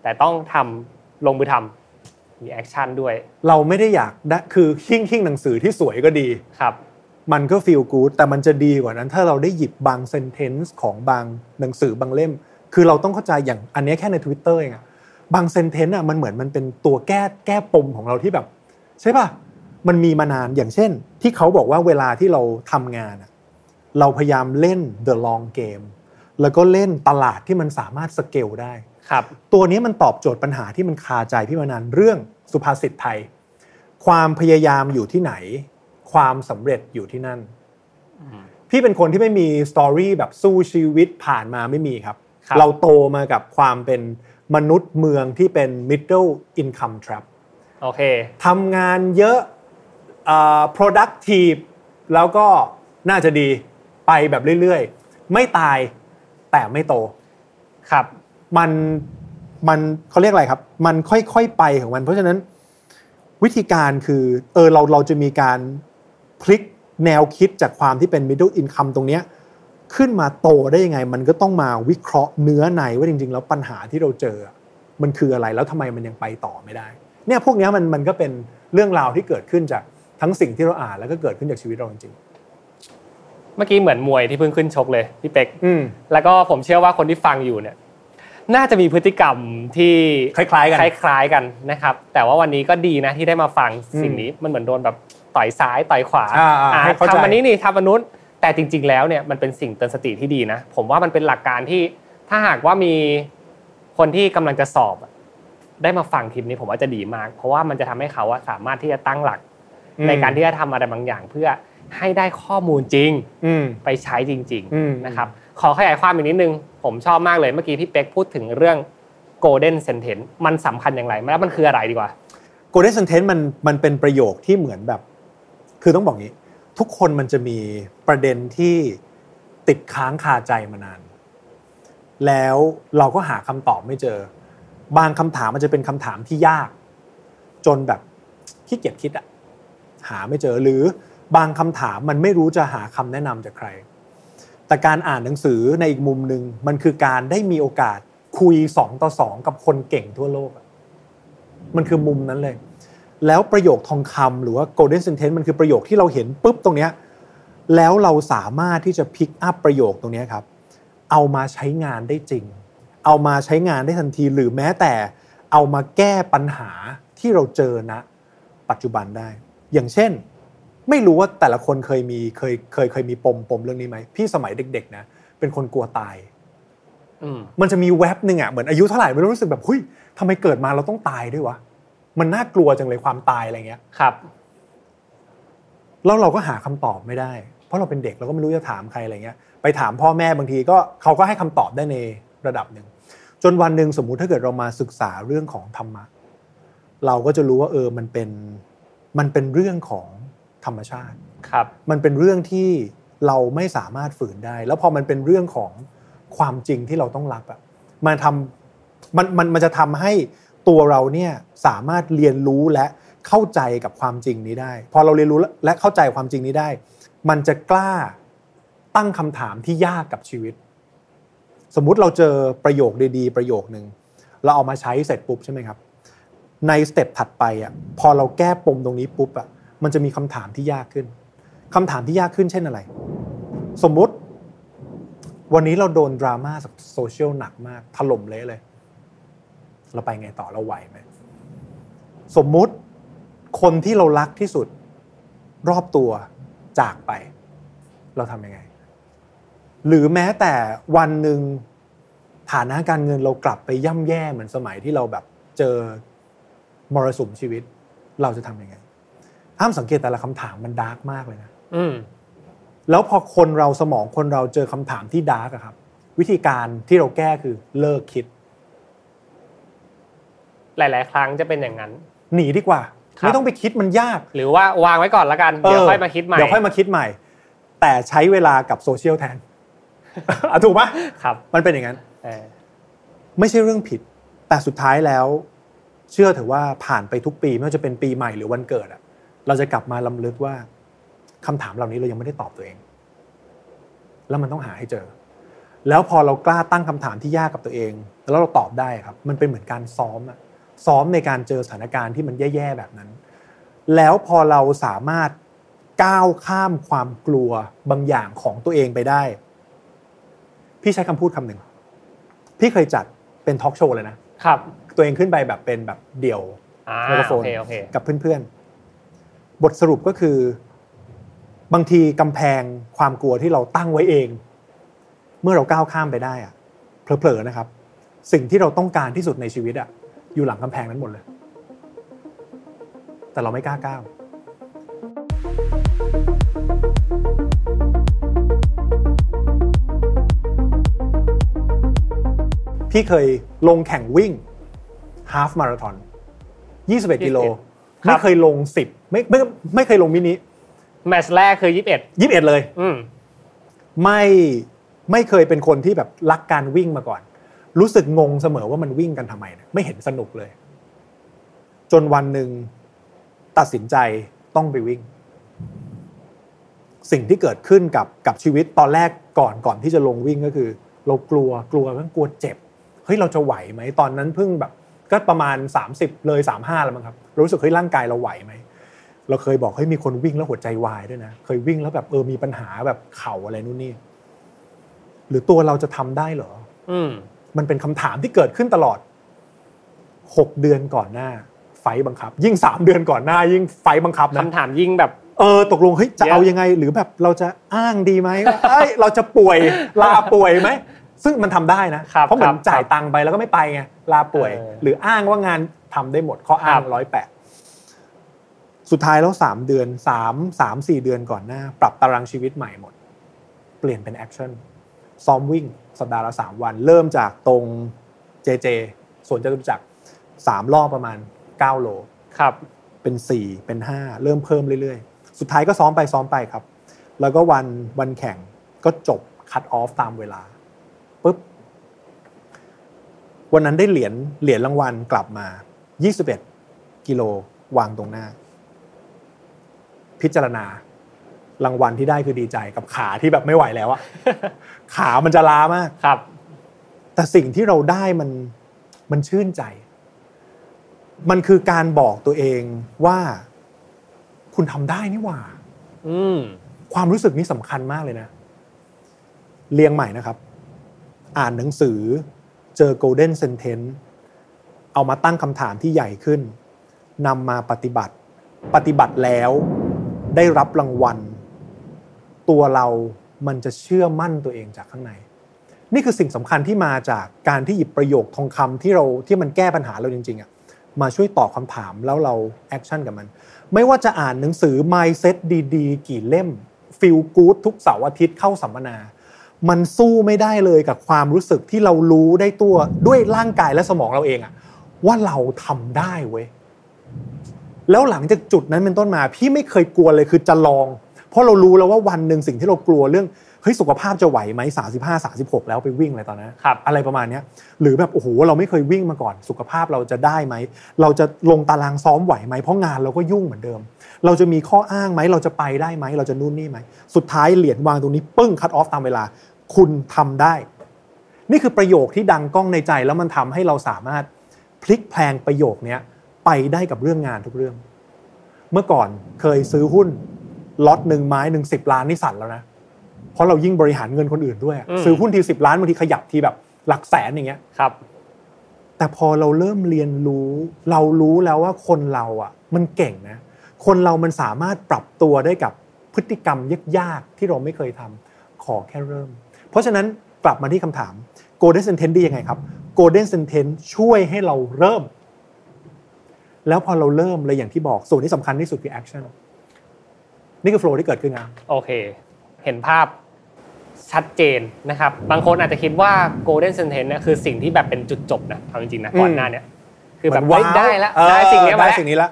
แต่ต้องทำลงมือทำมี action ด้วย เราไม่ได้อยากได้คือหิ้งหิ้งหนังสือที่สวยก็ดีครับ มันก็ feel good แต่มันจะดีกว่านั้น ถ้าเราได้หยิบบาง sentence ของบางหนังสือบางเล่ม คือเราต้องเข้าใจอย่างอันเนี้ยแค่ใน Twitter เองอะบาง sentence อะมันเหมือนมันเป็นตัวแก้แก้ปมของเราที่แบบ ใช่ป่ะมันมีมานานอย่างเช่น ที่เขาบอกว่าเวลาที่เราทำงานอะเราพยายามเล่น the long game แล้วก็เล่นตลาดที่มันสามารถสเกลได้ครับตัวนี้มันตอบโจทย์ปัญหาที่มันคาใจพี่มานานเรื่องสุภาษิตไทย ความพยายามอยู่ที่ไหน ความสำเร็จอยู่ที่นั่น พี่เป็นคนที่ไม่มีสตอรี่แบบสู้ชีวิตผ่านมาไม่มีครับครับเราโตมากับความเป็นมนุษย์เมืองที่เป็น middle income trap โอเคทำงานเยอะเอ่อ productive แล้วก็น่าจะดีไปแบบเรื่อยๆ ไม่ตาย แต่ไม่โตครับ มันมันเขาเรียกอะไรครับ มันค่อยๆไปของมัน เพราะฉะนั้นวิธีการคือเออเราเราจะมีการพลิกแนวคิดจากความที่เป็น middle income ตรงเนี้ยขึ้นมาโตได้ยังไง มันก็ต้องมาวิเคราะห์เนื้อในว่าจริง ๆ แล้วปัญหาที่เราเจอ มันคืออะไรแล้วทำไมมันยังไปต่อไม่ได้ เนี่ยพวกเนี้ยมันมันก็เป็นเรื่องราวที่เกิดขึ้นจากทั้งสิ่งที่เราอ่านแล้วก็เกิดขึ้นจากชีวิตเราจริง เมื่อกี้เหมือนมวยที่เพิ่งขึ้นชกเลยพี่เป็กๆอืมแล้วก็ผมเชื่อว่าคนที่ฟังอยู่เนี่ย น่าจะมีพฤติกรรมที่คล้ายๆกันคล้ายๆกันนะครับ แต่ว่าวันนี้ก็ดีนะที่ได้มาฟังอืมสิ่งนี้มันเหมือนโดนแบบต่อยซ้ายต่อยขวาอ่าๆอ่าให้เข้าใจทำอันนี้นี่ทำอันนู้นแต่จริง ๆ แล้วเนี่ยมันเป็นสิ่งเตือนสติที่ดีนะผมว่ามันเป็นหลักการที่ถ้าหากว่ามีคนที่กำลังจะสอบอะได้มาฟังคลิปนี้ผมว่าจะดีมาก เพราะว่ามันจะทำให้เขาอะสามารถที่จะตั้งหลัก ในการที่จะทำอะไรบางอย่างเพื่อ ให้ได้ข้อมูลจริงอืมไปใช้จริงอืมๆนะครับขอขยายความอีกนิดนึง ผมชอบมากเลยเมื่อกี้พี่เป็กพูดถึงเรื่อง golden sentence มันสำคัญอย่างไรแล้วมันคืออะไรดีกว่า golden sentence มันมันเป็นประโยคที่เหมือนแบบ คือต้องบอกงี้ ทุกคนมันจะมีประเด็นที่ติดค้างคาใจมานาน แล้วเราก็หาคำตอบไม่เจอ บางคำถามมันจะเป็นคำถามที่ยาก จนแบบขี้เกียจคิดอะหาไม่เจอหรือ บางคำถามมันไม่รู้จะหาคำแนะนำจากใคร แต่การอ่านหนังสือในอีกมุมหนึ่งมันคือการได้มีโอกาสคุยสองต่อสองกับคนเก่งทั่วโลก มันคือมุมนั้นเลย แล้วประโยคทองคำหรือว่า golden sentence มันคือประโยคที่เราเห็นปุ๊บตรงเนี้ยแล้วเราสามารถที่จะพิกอัพประโยคตรงนี้ครับ เอามาใช้งานได้จริง เอามาใช้งานได้ทันทีหรือแม้แต่เอามาแก้ปัญหาที่เราเจอณปัจจุบันได้ อย่างเช่น ไม่รู้ว่าแต่ละคนเคยมีเคยเคยเคยมีปมปมเรื่องนี้ไหมพี่สมัยเด็ก ๆ นะ เป็นคนกลัวตายอืมมันจะมีแว็บหนึ่งอะเหมือนอายุเท่าไหร่ไม่รู้รู้สึกแบบเฮ้ยทำไมเกิดมาเราต้องตายด้วยวะมันน่ากลัวจังเลยความตายอะไรเงี้ยครับแล้วเราก็หาคำตอบไม่ได้ เพราะเราเป็นเด็กเราก็ไม่รู้จะถามใครอะไรเงี้ย ไปถามพ่อแม่บางทีก็เขาก็ให้คำตอบได้ในระดับหนึ่งจนวันหนึ่งสมมุติถ้าเกิดเรามาศึกษาเรื่องของธรรมะเราก็จะรู้ว่าเออมันเป็นมันเป็นเรื่องของ ธรรมชาติครับ มันเป็นเรื่องที่เราไม่สามารถฝืนได้ แล้วพอมันเป็นเรื่องของความจริงที่เราต้องรับอะมันทำมันมันมันจะทำให้ตัวเราเนี่ยสามารถเรียนรู้และเข้าใจกับความจริงนี้ได้ พอเราเรียนรู้และเข้าใจความจริงนี้ได้ มันจะกล้าตั้งคำถามที่ยากกับชีวิต สมมุติเราเจอประโยคดีๆ ประโยคนึงเราเอามาใช้เสร็จปุ๊บใช่ไหมครับ ในสเต็ปถัดไปอะพอเราแก้ปมตรงนี้ปุ๊บอะ มันจะมีคำถามที่ยากขึ้นคำถามที่ยากขึ้นเช่นอะไร สมมุติ วันนี้เราโดนดราม่าจากโซเชียลหนักมากถล่มเละเลย เราไปไงต่อเราไหวไหมสมมุติคนที่เรารักที่สุดรอบตัวจากไป เราทำยังไง หรือแม้แต่วันหนึ่งฐานะการเงินเรากลับไปย่ำแย่เหมือนสมัยที่เราแบบเจอมรสุมชีวิต เราจะทำยังไง ถ้าสังเกตแต่ละคำถามมัน dark มากเลยนะอืมแล้วพอคนเราสมองคนเราเจอคำถามที่ dark อะครับ วิธีการที่เราแก้คือเลิกคิด หลาย ๆ ครั้งจะเป็นอย่างนั้น หนีดีกว่าครับไม่ต้องไปคิดมันยาก หรือว่าวางไว้ก่อนแล้วกันเดี๋ยวค่อยมาคิดใหม่เดี๋ยวค่อยมาคิดใหม่ แต่ใช้เวลากับโซเชียลแทนอะถูกปะครับ มันเป็นอย่างนั้นเออไม่ใช่เรื่องผิด แต่สุดท้ายแล้ว เชื่อเถอะว่าผ่านไปทุกปีไม่ว่าจะเป็นปีใหม่หรือวันเกิดอะ เราจะกลับมาลำลึกว่าคำถามเหล่านี้เรายังไม่ได้ตอบตัวเอง แล้วมันต้องหาให้เจอ แล้วพอเรากล้าตั้งคำถามที่ยากกับตัวเอง แล้วเราตอบได้ครับ มันเป็นเหมือนการซ้อมอะซ้อมในการเจอสถานการณ์ที่มันแย่ๆแบบนั้น แล้วพอเราสามารถก้าวข้ามความกลัวบางอย่างของตัวเองไปได้ พี่ใช้คำพูดคำหนึ่งพี่เคยจัดเป็นทอล์กโชว์เลยนะครับ ตัวเองขึ้นไปแบบเป็นแบบเดี่ยวอ่าไมโครโฟโอนเคโอเคกับเพื่อนๆ บทสรุปก็คือ บางทีกำแพงความกลัวที่เราตั้งไว้เอง เมื่อเราก้าวข้ามไปได้อะเผลอๆนะครับ สิ่งที่เราต้องการที่สุดในชีวิตอะอยู่หลังกำแพงนั้นหมดเลย แต่เราไม่กล้าก้าวพี่เคยลงแข่งวิ่งฮาฟมาราธอน 21 กิโล ไม่เคยลง10ไม่ไม่ไม่เคยลงมินิแมตช์แรกคือยี่สิบเอ็ด21เลยอืมไม่ไม่เคยเป็นคนที่แบบรักการวิ่งมาก่อน รู้สึกงงเสมอว่ามันวิ่งกันทำไมเนี่ยไม่เห็นสนุกเลย จนวันหนึ่งตัดสินใจต้องไปวิ่ง สิ่งที่เกิดขึ้นกับกับชีวิตตอนแรกก่อนก่อนที่จะลงวิ่งก็คือ เรากลัวกลัวมันกลัวเจ็บเฮ้ยเราจะไหวไหมตอนนั้นเพิ่งแบบ ก็ประมาณ 30 เลย 35 แล้วมั้งครับ รู้สึกเฮ้ยร่างกายเราไหวไหมเราเคยบอกเฮ้ยมีคนวิ่งแล้วหัวใจวายด้วยนะเคยวิ่งแล้วแบบเออมีปัญหาแบบเข่าอะไรนู่นนี่หรือตัวเราจะทำได้เหรอ อืมมันเป็นคำถามที่เกิดขึ้นตลอด6เดือนก่อนหน้า ไฟท์บังคับ ยิ่ง3เดือนก่อนหน้า ยิ่งไฟท์บังคับนะคำถามยิ่งแบบ เออตกลงเฮ้ยจะเอายังไง หรือแบบเราจะอ้างดีไหมว่าเอ้ยเราจะป่วยลาป่วยไหม ซึ่งมันทำได้นะครับเพราะเหมือนครับจ่ายตังค์ไปแล้วก็ไม่ไปไงลาป่วยเออหรืออ้างว่างานทำได้หมดข้ออ้างครับร้อยแปดสุดท้ายแล้วสามเดือนสามสามสี่เดือนก่อนหน้า ปรับตารางชีวิตใหม่หมด เปลี่ยนเป็น action ซ้อมวิ่ง สัปดาห์ละสามวัน เริ่มจากตรง JJ สวนจตุจักรสามรอบประมาณเก้าโลครับ เป็น4เป็น5เริ่มเพิ่มเรื่อยๆ สุดท้ายก็ซ้อมไปซ้อมไปครับ แล้วก็วันวันแข่งก็จบ cut off ตามเวลาปุ๊บ วันนั้นได้เหรียญเหรียญรางวัลกลับมา 21 กิโลวางตรงหน้า พิจารณารางวัลที่ได้คือดีใจกับขาที่แบบไม่ไหวแล้วอะขามันจะล้ามากครับ แต่สิ่งที่เราได้มันมันชื่นใจ มันคือการบอกตัวเองว่าคุณทำได้นี่หว่า อืมความรู้สึกนี้สำคัญมากเลยนะ เรียงใหม่นะครับ อ่านหนังสือ เจอ golden sentence เอามาตั้งคำถามที่ใหญ่ขึ้นนำมาปฏิบัติ ปฏิบัติแล้วได้รับรางวัล ตัวเรามันจะเชื่อมั่นตัวเองจากข้างใน นี่คือสิ่งสำคัญที่มาจากการที่หยิบประโยคทองคำที่เราที่มันแก้ปัญหาเราจริงๆอะมาช่วยตอบคำถามแล้วเรา action กับมัน ไม่ว่าจะอ่านหนังสือ mindset ดีๆ กี่เล่ม feel good ทุกเสาร์อาทิตย์เข้าสัมมนา มันสู้ไม่ได้เลยกับความรู้สึกที่เรารู้ได้ตัวด้วยร่างกายและสมองเราเองอะว่าเราทำได้เว้ยแล้วหลังจากจุดนั้นเป็นต้นมา พี่ไม่เคยกลัวเลยคือจะลอง เพราะเรารู้แล้วว่าวันหนึ่งสิ่งที่เรากลัวเรื่องเฮ้ยสุขภาพจะไหวไหมสาสิบห้าสาสิบหกแล้วไปวิ่งอะไรตอนนั้นครับอะไรประมาณเนี้ยหรือแบบโอ้โหเราไม่เคยวิ่งมาก่อน สุขภาพเราจะได้ไหม เราจะลงตารางซ้อมไหวไหมเพราะงานเราก็ยุ่งเหมือนเดิม เราจะมีข้ออ้างไหมเราจะไปได้ไหมเราจะนู่นนี่ไหมสุดท้ายเหรียญวางตรงนี้ปึ้งคัดออฟตามเวลา คุณทำได้ นี่คือประโยคที่ดังก้องในใจแล้วมันทำให้เราสามารถพลิกแพลงประโยคเนี้ยไปได้กับเรื่องงานทุกเรื่อง เมื่อก่อนเคยซื้อหุ้นล็อตหนึ่งไม้หนึ่งสิบล้านนี่สั่นแล้วนะเพราะเรายิ่งบริหารเงินคนอื่นด้วยอืมซื้อหุ้นทีสิบล้านบางทีขยับทีแบบหลักแสนอย่างเงี้ยครับ แต่พอเราเริ่มเรียนรู้ เรารู้แล้วว่าคนเราอะ มันเก่งนะ คนเรามันสามารถปรับตัวได้กับพฤติกรรมยากๆที่เราไม่เคยทำขอแค่เริ่ม เพราะฉะนั้นกลับมาที่คำถาม golden sentence ดียังไงครับ golden sentence ช่วยให้เราเริ่ม แล้วพอเราเริ่มเลยอย่างที่บอกส่วนที่สำคัญที่สุดคือ action นี่คือ flow ที่เกิดขึ้นนะโอเค เห็นภาพชัดเจนนะครับ บางคนอาจจะคิดว่า golden sentence เนี่ยคือสิ่งที่แบบเป็นจุดจบนะเอาจริงๆนะก่อนหน้าเนี่ยคือแบบเหมือนเฮ้ยว้าวได้แล้วเออได้สิ่งเนี้ยมาได้แล้วสิ่งนี้ละ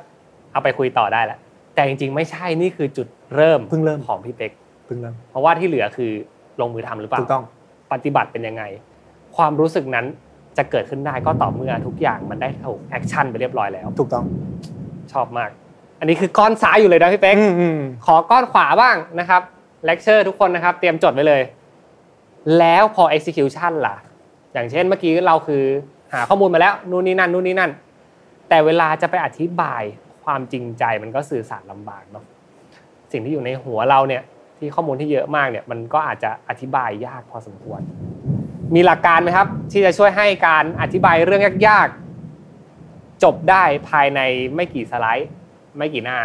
เอาไปคุยต่อได้แล้ว แต่จริงๆ ไม่ใช่นี่คือจุดเริ่มเพิ่งเริ่มของพี่เป๊กเพิ่งเริ่มเพราะว่าที่เหลือคือลงมือทำหรือเปล่าถูกต้องปฏิบัติเป็นยังไง ความรู้สึกนั้นจะเกิดขึ้นได้ก็ต่อเมื่อทุกอย่างมันได้ถูก action ไปเรียบร้อยแล้ว ถูกต้องชอบมาก อันนี้คือก้อนซ้ายอยู่เลยนะพี่เป๊กอืมอืมขอก้อนขวาบ้างนะครับเลคเชอร์ทุกคนนะครับ เตรียมจดไว้เลย แล้วพอ execution ล่ะ อย่างเช่นเมื่อกี้เราคือหาข้อมูลมาแล้วนู่นนี่นั่นนู่นนี่นั่น แต่เวลาจะไปอธิบาย ความจริงใจมันก็สื่อสารลำบากเนาะสิ่งที่อยู่ในหัวเราเนี่ยที่ข้อมูลที่เยอะมากเนี่ยมันก็อาจจะอธิบายยากพอสมควร มีหลักการไหมครับ ที่จะช่วยให้การอธิบายเรื่องยากๆ จบได้ภายในไม่กี่สไลด์ ไม่กี่หน้า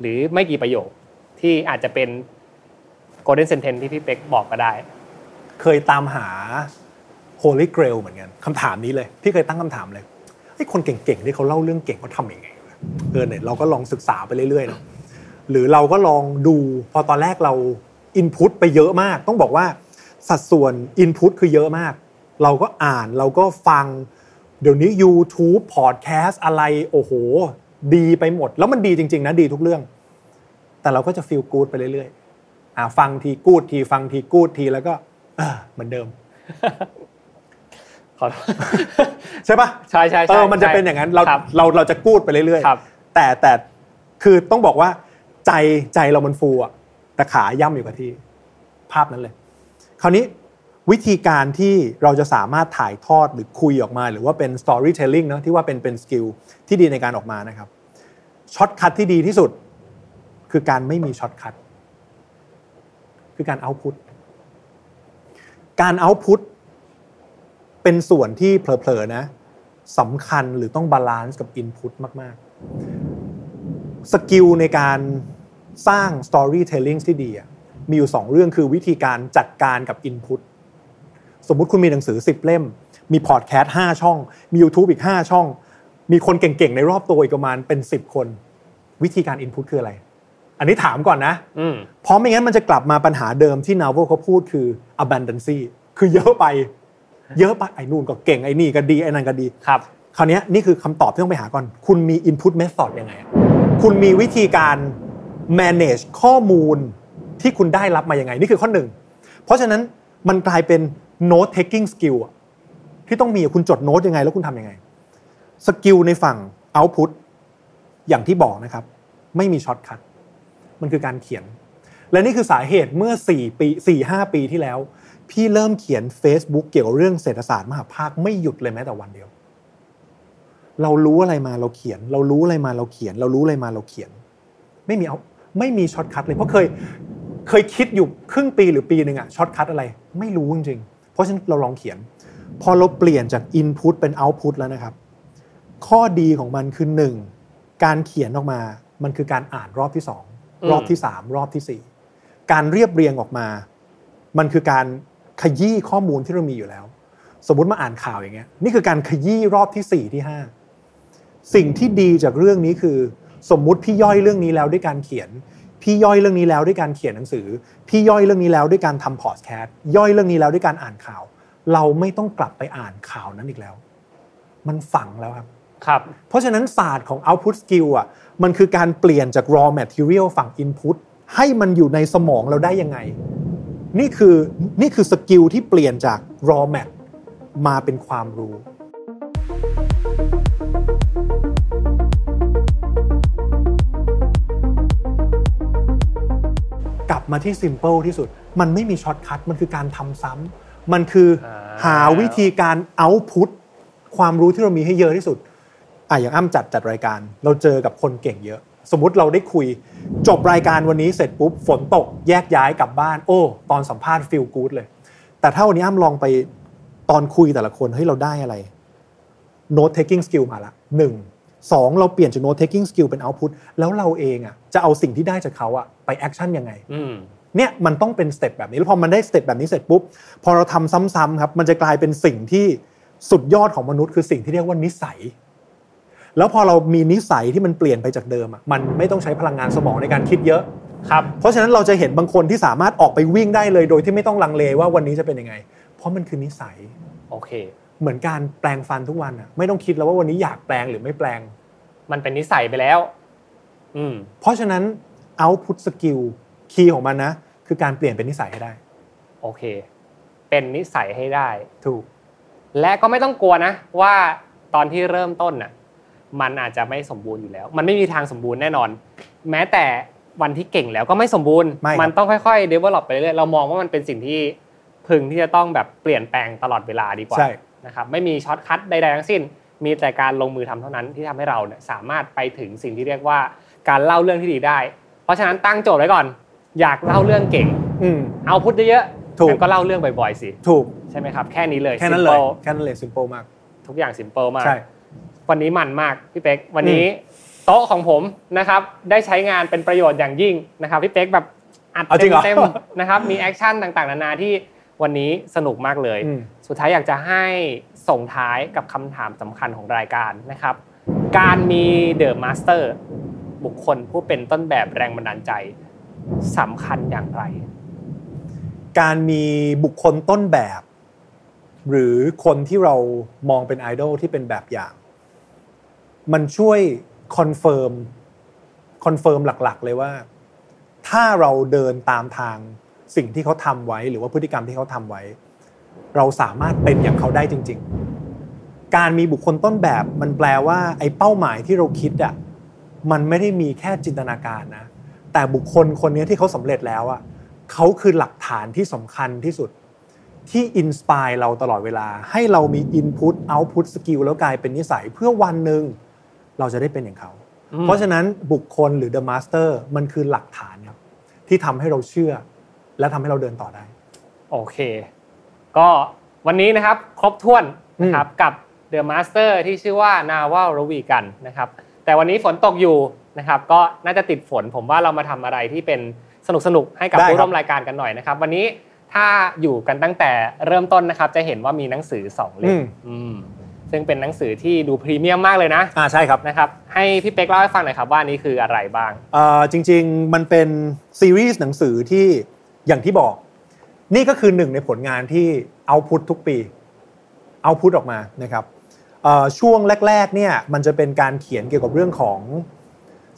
หรือไม่กี่ประโยคที่อาจจะเป็น golden sentence ที่พี่เป็กบอกก็ได้ เคยตามหา Holy Grail เหมือนกันคำถามนี้เลย พี่เคยตั้งคำถามเลยไอ้คนเก่งๆที่เขาเล่าเรื่องเก่งเขาทำยังไง เออเนี่ยเราก็ลองศึกษาไปเรื่อยๆเนาะหรือเราก็ลองดูพอตอนแรกเราอินพุตไปเยอะมาก ต้องบอกว่าสัดส่วนอินพุตคือเยอะมาก เราก็อ่านเราก็ฟัง เดี๋ยวนี้ YouTube Podcast อะไรโอ้โห ดีไปหมด แล้วมันดีจริง ๆ นะดีทุกเรื่อง แต่เราก็จะ feel good ไปเรื่อยๆอ่าฟังที good ทีฟังที good ทีแล้วก็เหมือนเดิม ขอโทษใช่ปะใช่ใช่เอใช่อมันจะเป็นอย่างนั้นเราครับเราเราจะกูดไปเรื่อยครับๆแต่แต่คือต้องบอกว่าใจใจเรามันฟูอะแต่ขาย่ำอยู่กับที่ภาพนั้นเลย คราวนี้วิธีการที่เราจะสามารถถ่ายทอดหรือคุยออกมา หรือว่าเป็น storytelling เนอะที่ว่าเป็นเป็น skillที่ดีในการออกมานะครับ shortcut ที่ดีที่สุด คือการไม่มี shortcut คือการ output การ output เป็นส่วนที่เผลอๆนะสำคัญหรือต้อง balance กับ input มากๆ skill ในการสร้าง storytelling ที่ดีอะมีอยู่สองเรื่องคือวิธีการจัดการกับ input สมมุติคุณมีหนังสือ 10 เล่ม มีพอดแคสต์5ช่อง มี YouTube อีก 5 ช่อง มีคนเก่งๆ ในรอบตัวอีกประมาณเป็น 10 คน วิธีการ input คืออะไร อันนี้ถามก่อนนะอืมเพราะไม่งั้นมันจะกลับมาปัญหาเดิมที่นา v เขาพูดคือ abundance คือเยอะไป เยอะไปไอ้นู่นก็เก่งไอ้นี่ก็ดีไอ้นั่นก็ดีครับคราวเนี้ยนี่คือคำตอบที่ต้องไปหาก่อน คุณมี input method ยังไงอะคุณมีวิธีการ manage ข้อมูลที่คุณได้รับมายังไง นี่คือข้อหนึ่ง เพราะฉะนั้นมันกลายเป็น note taking skill อะที่ต้องมีอะคุณจดโน้ตยังไง แล้วคุณทำยังไง skill ในฝั่ง output อย่างที่บอกนะครับ ไม่มี shortcut มันคือการเขียน และนี่คือสาเหตุเมื่อ4ปี4 5 ปีที่แล้ว พี่เริ่มเขียน Facebook เกี่ยวกับเรื่องเศรษฐศาสตร์มหภาคไม่หยุดเลยแม้แต่วันเดียว เรารู้อะไรมาเราเขียน เรารู้อะไรมาเราเขียน เรารู้อะไรมาเราเขียน ไม่มีเอาไม่มี shortcut เลยเพราะเคยเคยคิดอยู่ครึ่งปีหรือปีหนึ่งอะ shortcut อะไร ไม่รู้จริงๆเพราะฉะนั้นเราลองเขียน พอเราเปลี่ยนจาก Input เป็น Output แล้วนะครับ ข้อดีของมันคือหนึ่งการเขียนออกมา มันคือการอ่านรอบที่สองรอบที่สามรอบที่สี่การเรียบเรียงออกมา มันคือการ ขยี้ข้อมูลที่เรามีอยู่แล้ว สมมุติมาอ่านข่าวอย่างเงี้ยนี่คือการขยี้รอบที่สี่ที่ห้าสิ่งที่ดีจากเรื่องนี้คือ สมมุติพี่ย่อยเรื่องนี้แล้วด้วยการเขียน พี่ย่อยเรื่องนี้แล้วด้วยการเขียนหนังสือ พี่ย่อยเรื่องนี้แล้วด้วยการทำพอดแคสต์ย่อยเรื่องนี้แล้วด้วยการอ่านข่าว เราไม่ต้องกลับไปอ่านข่าวนั้นอีกแล้ว มันฝังแล้วครับครับเพราะฉะนั้นศาสตร์ของ output skill อะมันคือการเปลี่ยนจาก raw material ฝั่ง input ให้มันอยู่ในสมองเราได้ยังไง นี่คือนี่คือสกิลที่เปลี่ยนจาก raw mat มาเป็นความรู้ กลับมาที่ simple ที่สุด มันไม่มีช็อตคัทมันคือการทำซ้ำมันคืออาหาวิธีการ output ความรู้ที่เรามีให้เยอะที่สุดอะอย่างอ้ำจัดจัดรายการ เราเจอกับคนเก่งเยอะ สมมุติเราได้คุย จบรายการวันนี้เสร็จปุ๊บฝนตกแยกย้ายกลับบ้าน โอ้ ตอนสัมภาษณ์ feel good เลย แต่ถ้าวันนี้อ้ำลองไปตอนคุยแต่ละคนเฮ้ยเราได้อะไร note taking skill มาละหนึ่งสองเราเปลี่ยนจาก note taking skill เป็น output แล้วเราเองอะจะเอาสิ่งที่ได้จากเขาอะไป action ยังไงอืมเนี่ยมันต้องเป็นสเต็ปแบบนี้แล้วพอมันได้สเต็ปแบบนี้เสร็จปุ๊บพอเราทำซ้ำๆครับ มันจะกลายเป็นสิ่งที่สุดยอดของมนุษย์คือสิ่งที่เรียกว่านิสัย แล้วพอเรามีนิสัยที่มันเปลี่ยนไปจากเดิมอะมันไม่ต้องใช้พลังงานสมองในการคิดเยอะครับเพราะฉะนั้นเราจะเห็นบางคนที่สามารถออกไปวิ่งได้เลย โดยที่ไม่ต้องลังเลว่าวันนี้จะเป็นยังไง เพราะมันคือนิสัยโอเค เหมือนการแปลงฟันทุกวันอะไม่ต้องคิดแล้วว่าวันนี้อยากแปลงหรือไม่แปลง มันเป็นนิสัยไปแล้ว อืมเพราะฉะนั้น output skill คีย์ของมันนะ คือการเปลี่ยนเป็นนิสัยให้ได้ โอเค เป็นนิสัยให้ได้ ถูก และก็ไม่ต้องกลัวนะ ว่าตอนที่เริ่มต้นน่ะ มันอาจจะไม่สมบูรณ์อยู่แล้ว มันไม่มีทางสมบูรณ์แน่นอน แม้แต่วันที่เก่งแล้วก็ไม่สมบูรณ์ไม่ครับมันต้องค่อยๆ develop ไปเรื่อยๆเรามองว่ามันเป็นสิ่งที่พึงที่จะต้องแบบเปลี่ยนแปลงตลอดเวลาดีกว่าใช่นะครับไม่มี shortcut ใดๆทั้งสิ้น มีแต่การลงมือทำเท่านั้นที่ทำให้เราเนี่ยสามารถไปถึงสิ่งที่เรียกว่าการเล่าเรื่องที่ดีได้ เพราะฉะนั้นตั้งโจทย์ไว้ก่อน อยากเล่าเรื่องเก่งอืม output เยอะๆถูกงั้นก็เล่าเรื่องบ่อยๆสิ ถูกใช่ไหมครับ แค่นี้เลย แค่นั้นเลย simple แค่นั้นเลย simple มาก ทุกอย่าง simple มากใช่ วันนี้มันมากพี่เป๊กวันนี้โต๊ะของผมนะครับได้ใช้งานเป็นประโยชน์อย่างยิ่งนะครับพี่เป๊กแบบอัดเอาจริงเหรอเต็มๆนะครับมี action ต่างๆนานาที่วันนี้สนุกมากเลยอืมสุดท้ายอยากจะให้ส่งท้ายกับคำถามสำคัญของรายการนะครับ การมี The Master บุคคลผู้เป็นต้นแบบแรงบันดาลใจสำคัญอย่างไร การมีบุคคลต้นแบบ หรือคนที่เรามองเป็นไอดอลที่เป็นแบบอย่าง มันช่วย confirm confirm หลักๆ เลยว่า ถ้าเราเดินตามทางสิ่งที่เขาทำไว้ หรือว่าพฤติกรรมที่เขาทำไว้ เราสามารถเป็นอย่างเขาได้จริง ๆ การมีบุคคลต้นแบบมันแปลว่า ไอ้เป้าหมายที่เราคิดอะมันไม่ได้มีแค่จินตนาการนะ แต่บุคคลคนนี้ที่เขาสำเร็จแล้วอะเขาคือหลักฐานที่สำคัญที่สุดที่ inspire เราตลอดเวลา ให้เรามีอินพุตเอา t พุตสกิลแล้วกลายเป็นนิสัยเพื่อวันหนึ่ง เราจะได้เป็นอย่างเขาอืมเพราะฉะนั้นบุคคลหรือ The Master มันคือหลักฐานครับที่ทำให้เราเชื่อ และทำให้เราเดินต่อได้ โอเค ก็วันนี้นะครับครบถ้วนนะครับกับ The Master ที่ชื่อว่า Naval Ravikant นะครับ แต่วันนี้ฝนตกอยู่นะครับ ก็น่าจะติดฝน ผมว่าเรามาทำอะไรที่เป็นสนุกสนุกๆให้กับได้ครับผู้ร่วมรายการกันหน่อยนะครับ วันนี้ถ้าอยู่กันตั้งแต่เริ่มต้นนะครับ จะเห็นว่ามีหนังสือสองเล่อืมมอืม ซึ่งเป็นหนังสือที่ดูพรีเมียมมากเลยนะอ่าใช่ครับนะครับให้พี่เป๊กเล่าให้ฟังหน่อยครับว่านี่คืออะไรบ้างเอ่อจริง ๆ มันเป็นซีรีส์หนังสือที่อย่างที่บอก นี่ก็คือหนึ่งในผลงานที่เอาพุททุกปี output ออกมานะครับเอ่อช่วงแรกๆเนี่ยมันจะเป็นการเขียนเกี่ยวกับเรื่องของ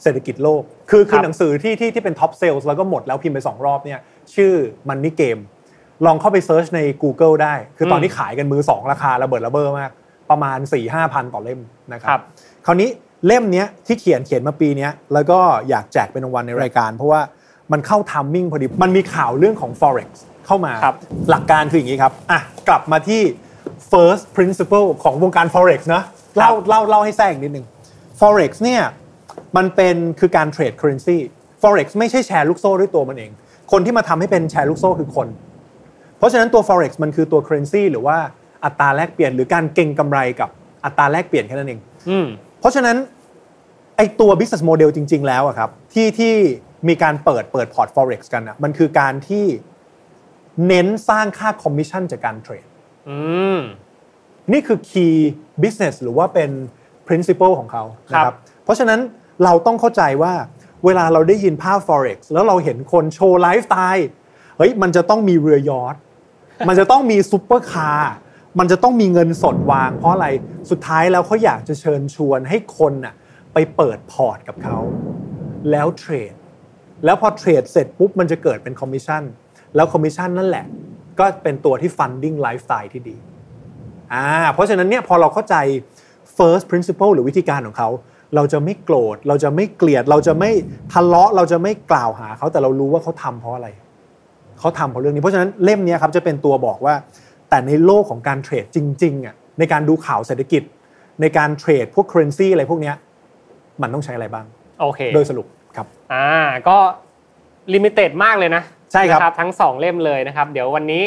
เศรษฐกิจโลก คือคืครับหนังสือที่ที่ที่เป็น top sell แล้วก็หมดแล้วพิมพ์ไป 2 รอบเนี่ยชื่อ Money Game ลองเข้าไป search ใน Google ได้ คือตอนนี้ขายกันมือ 2 ราคาระเบิดระเบ้อมาก ประมาณ4 5พันต่อเล่มนะครับครับคราวนี้เล่มเนี้ยที่เขียนเขียนมาปีเนี้ยแล้วก็อยากแจกเป็นรางวัลในรายการ เพราะว่ามันเข้า timing พอดี มันมีข่าวเรื่องของ forex เข้ามาครับหลักการคืออย่างนี้ครับอะกลับมาที่ first principle ของวงการ forex นะเล่าเล่าเล่าให้แทรกอีกนิดนึง forex เนี่ยมันเป็นคือการเทรด currency forex ไม่ใช่แชร์ลูกโซ่ด้วยตัวมันเอง คนที่มาทำให้เป็นแชร์ลูกโซ่คือคน เพราะฉะนั้นตัว forex มันคือตัว currency หรือว่า อัตราแลกเปลี่ยนหรือการเก็งกำไรกับอัตราแลกเปลี่ยนแค่นั้นเองอืมเพราะฉะนั้นไอตัว business model จริง ๆ แล้วอะครับที่ที่มีการเปิดเปิดพอร์ต forex กันอะมันคือการที่เน้นสร้างค่าคอมมิชชั่นจากการเทรดอืมนี่คือ key business หรือว่าเป็น principle ของเขานะครับครัรับบเพราะฉะนั้นเราต้องเข้าใจว่าเวลาเราได้ยินภาพ forex แล้วเราเห็นคนโชว์ไลฟ์สไตล์เฮ้ยมันจะต้องมีเรือยอทมันจะต้องมีซุปเปอร์คาร์ มันจะต้องมีเงินสดวาง เพราะอะไรสุดท้ายแล้วเขาอยากจะเชิญชวนให้คนน่ะไปเปิดพอร์ตกับเขา แล้วเทรด แล้วพอเทรดเสร็จปุ๊บมันจะเกิดเป็นคอมมิชชั่นแล้วคอมมิชชั่นนั่นแหละ ก็เป็นตัวที่ funding ไลฟ์สไตล์ที่ดีอ่าเพราะฉะนั้นเนี่ยพอเราเข้าใจ first principle หรือวิธีการของเขา เราจะไม่โกรธ เราจะไม่เกลียด เราจะไม่ทะเลาะ เราจะไม่กล่าวหาเขาแต่เรารู้ว่าเขาทำเพราะอะไร เขาทำเพราะเรื่องนี้ เพราะฉะนั้นเล่มนี้ครับจะเป็นตัวบอกว่า แต่ในโลกของการเทรดจริงๆอะในการดูข่าวเศรษฐกิจ ในการเทรดพวก currency อะไรพวกเนี้ยมันต้องใช้อะไรบ้างโอเคโดยสรุปครับอ่าก็ limited มากเลยนะใช่ครับนะทั้ง 2 เล่มเลยนะครับ เดี๋ยววันนี้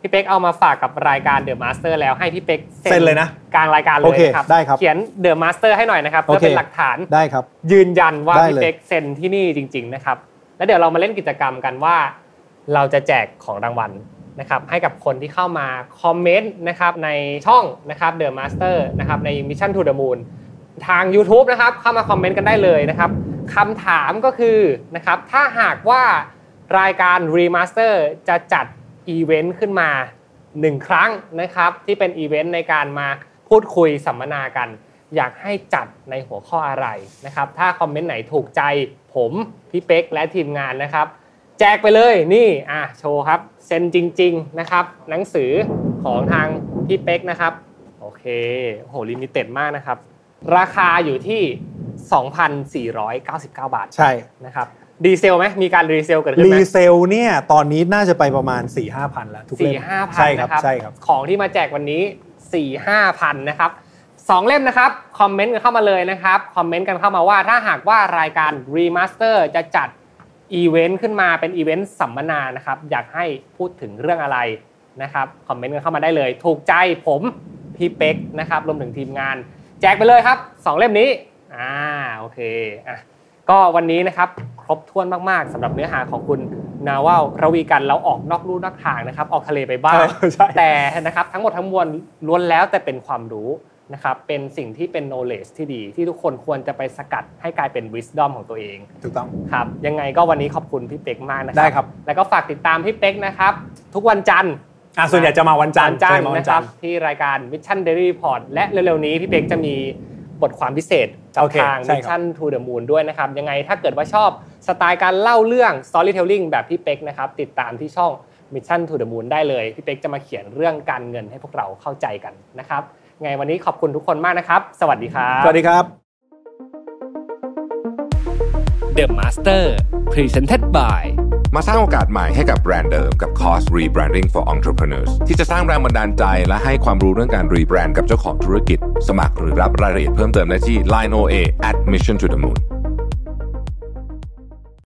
พี่เป๊กเอามาฝากกับรายการ The Master แล้วให้พี่เป๊กเซ็นเลยนะกลางรายการเลยโอเคนะครับได้ครับเขียน The Master ให้หน่อยนะครับโอเพื่อเป็นหลักฐานได้ครับ ยืนยันว่าได้เลยพี่เป๊กเซ็นที่นี่จริง ๆนะครับ แล้วเดี๋ยวเรามาเล่นกิจกรรมกันว่า เราจะแจกของรางวัล นะครับให้กับคนที่เข้ามาคอมเมนต์นะครับในช่องนะครับ The Master นะครับใน Mission to the Moon ทาง YouTube นะครับเข้ามาคอมเมนต์กันได้เลยนะครับคำถามก็คือนะครับถ้าหากว่ารายการ Remaster จะจัดอีเวนต์ขึ้นมา 1 ครั้งนะครับที่เป็นอีเวนต์ในการมาพูดคุยสัมมนากัน อยากให้จัดในหัวข้ออะไรนะครับถ้าคอมเมนต์ไหนถูกใจผมพี่เป๊กและทีมงานนะครับ แจกไปเลยนี่อะโชว์ครับเซ็นจริง ๆนะครับ หนังสือของทางพี่เป๊กนะครับ โอเคโอ้โห limited มากนะครับ ราคาอยู่ที่ 2,499 บาทใช่นะครับ resale ไหมมีการ resale เกิดขึ้นไหม resale เนี่ยตอนนี้น่าจะไปประมาณ 4 5 0 0 0แล้วทุกเล่สี่ห้าพันใช่ครับนะครับใช่ครับ ของที่มาแจกวันนี้สี่ห้าพันนะครับสองเล่มนะครับ คอมเมนต์กันเข้ามาเลยนะครับ คอมเมนต์กันเข้ามาว่าถ้าหากว่ารายการรีมาสเตอร์จะจัด อีเวนต์ขึ้นมาเป็นอีเวนต์สัมมนานะครับอยากให้พูดถึงเรื่องอะไรนะครับคอมเมนต์กันเข้ามาได้เลย ถูกใจผมพี่เป็กนะครับรวมถึงทีมงาน แจกไปเลยครับสองเล่มนี้อ่าโอเคอะก็วันนี้นะครับครบถ้วนมากๆสำหรับเนื้อหาของคุณ Naval Ravikant เราออกนอกลู่นอกทางนะครับ ออกทะเลไปบ้างใช่แต่นะครับทั้งหมดทั้งมวลล้วนแล้วแต่เป็นความรู้ นะครับเป็นสิ่งที่เป็น knowledge ที่ดีที่ทุกคนควรจะไปสกัดให้กลายเป็น wisdom ของตัวเองถูกต้องครับยังไงก็วันนี้ขอบคุณพี่เป็กมากนะครับได้ครับ แล้วก็ฝากติดตามพี่เป็กนะครับทุกวันจันทร์อะส่วนใหญ่จะมาวันจันทร์จันทใช่ร์มาวันนะคจัรันบทร์ที่รายการ Mission Daily Report และเร็วๆนี้พี่เป็กจะมีบทความพิเศษกับโอเคทางใช่ครับ Mission to the Moon ด้วยนะครับ ยังไงถ้าเกิดว่าชอบสไตล์การเล่าเรื่อง storytelling แบบพี่เป็กนะครับติดตามที่ช่อง Mission to the Moon ได้เลย พี่เป็กจะมาเขียนเรื่องการเงินให้พวกเราเข้าใจกันนะครับ ไงวันนี้ขอบคุณทุกคนมากนะครับ สวัสดีครับ สวัสดีครับ The Master Presented by มาสร้างโอกาสใหม่ให้กับแบรนด์เดิมกับคอร์ส Rebranding for Entrepreneurs ที่จะสร้างแรงบันดาลใจและให้ความรู้เรื่องการรีแบรนด์กับเจ้าของธุรกิจ สมัครหรือรับรายละเอียดเพิ่มเติมได้ที่ Line OA at Mission to the Moon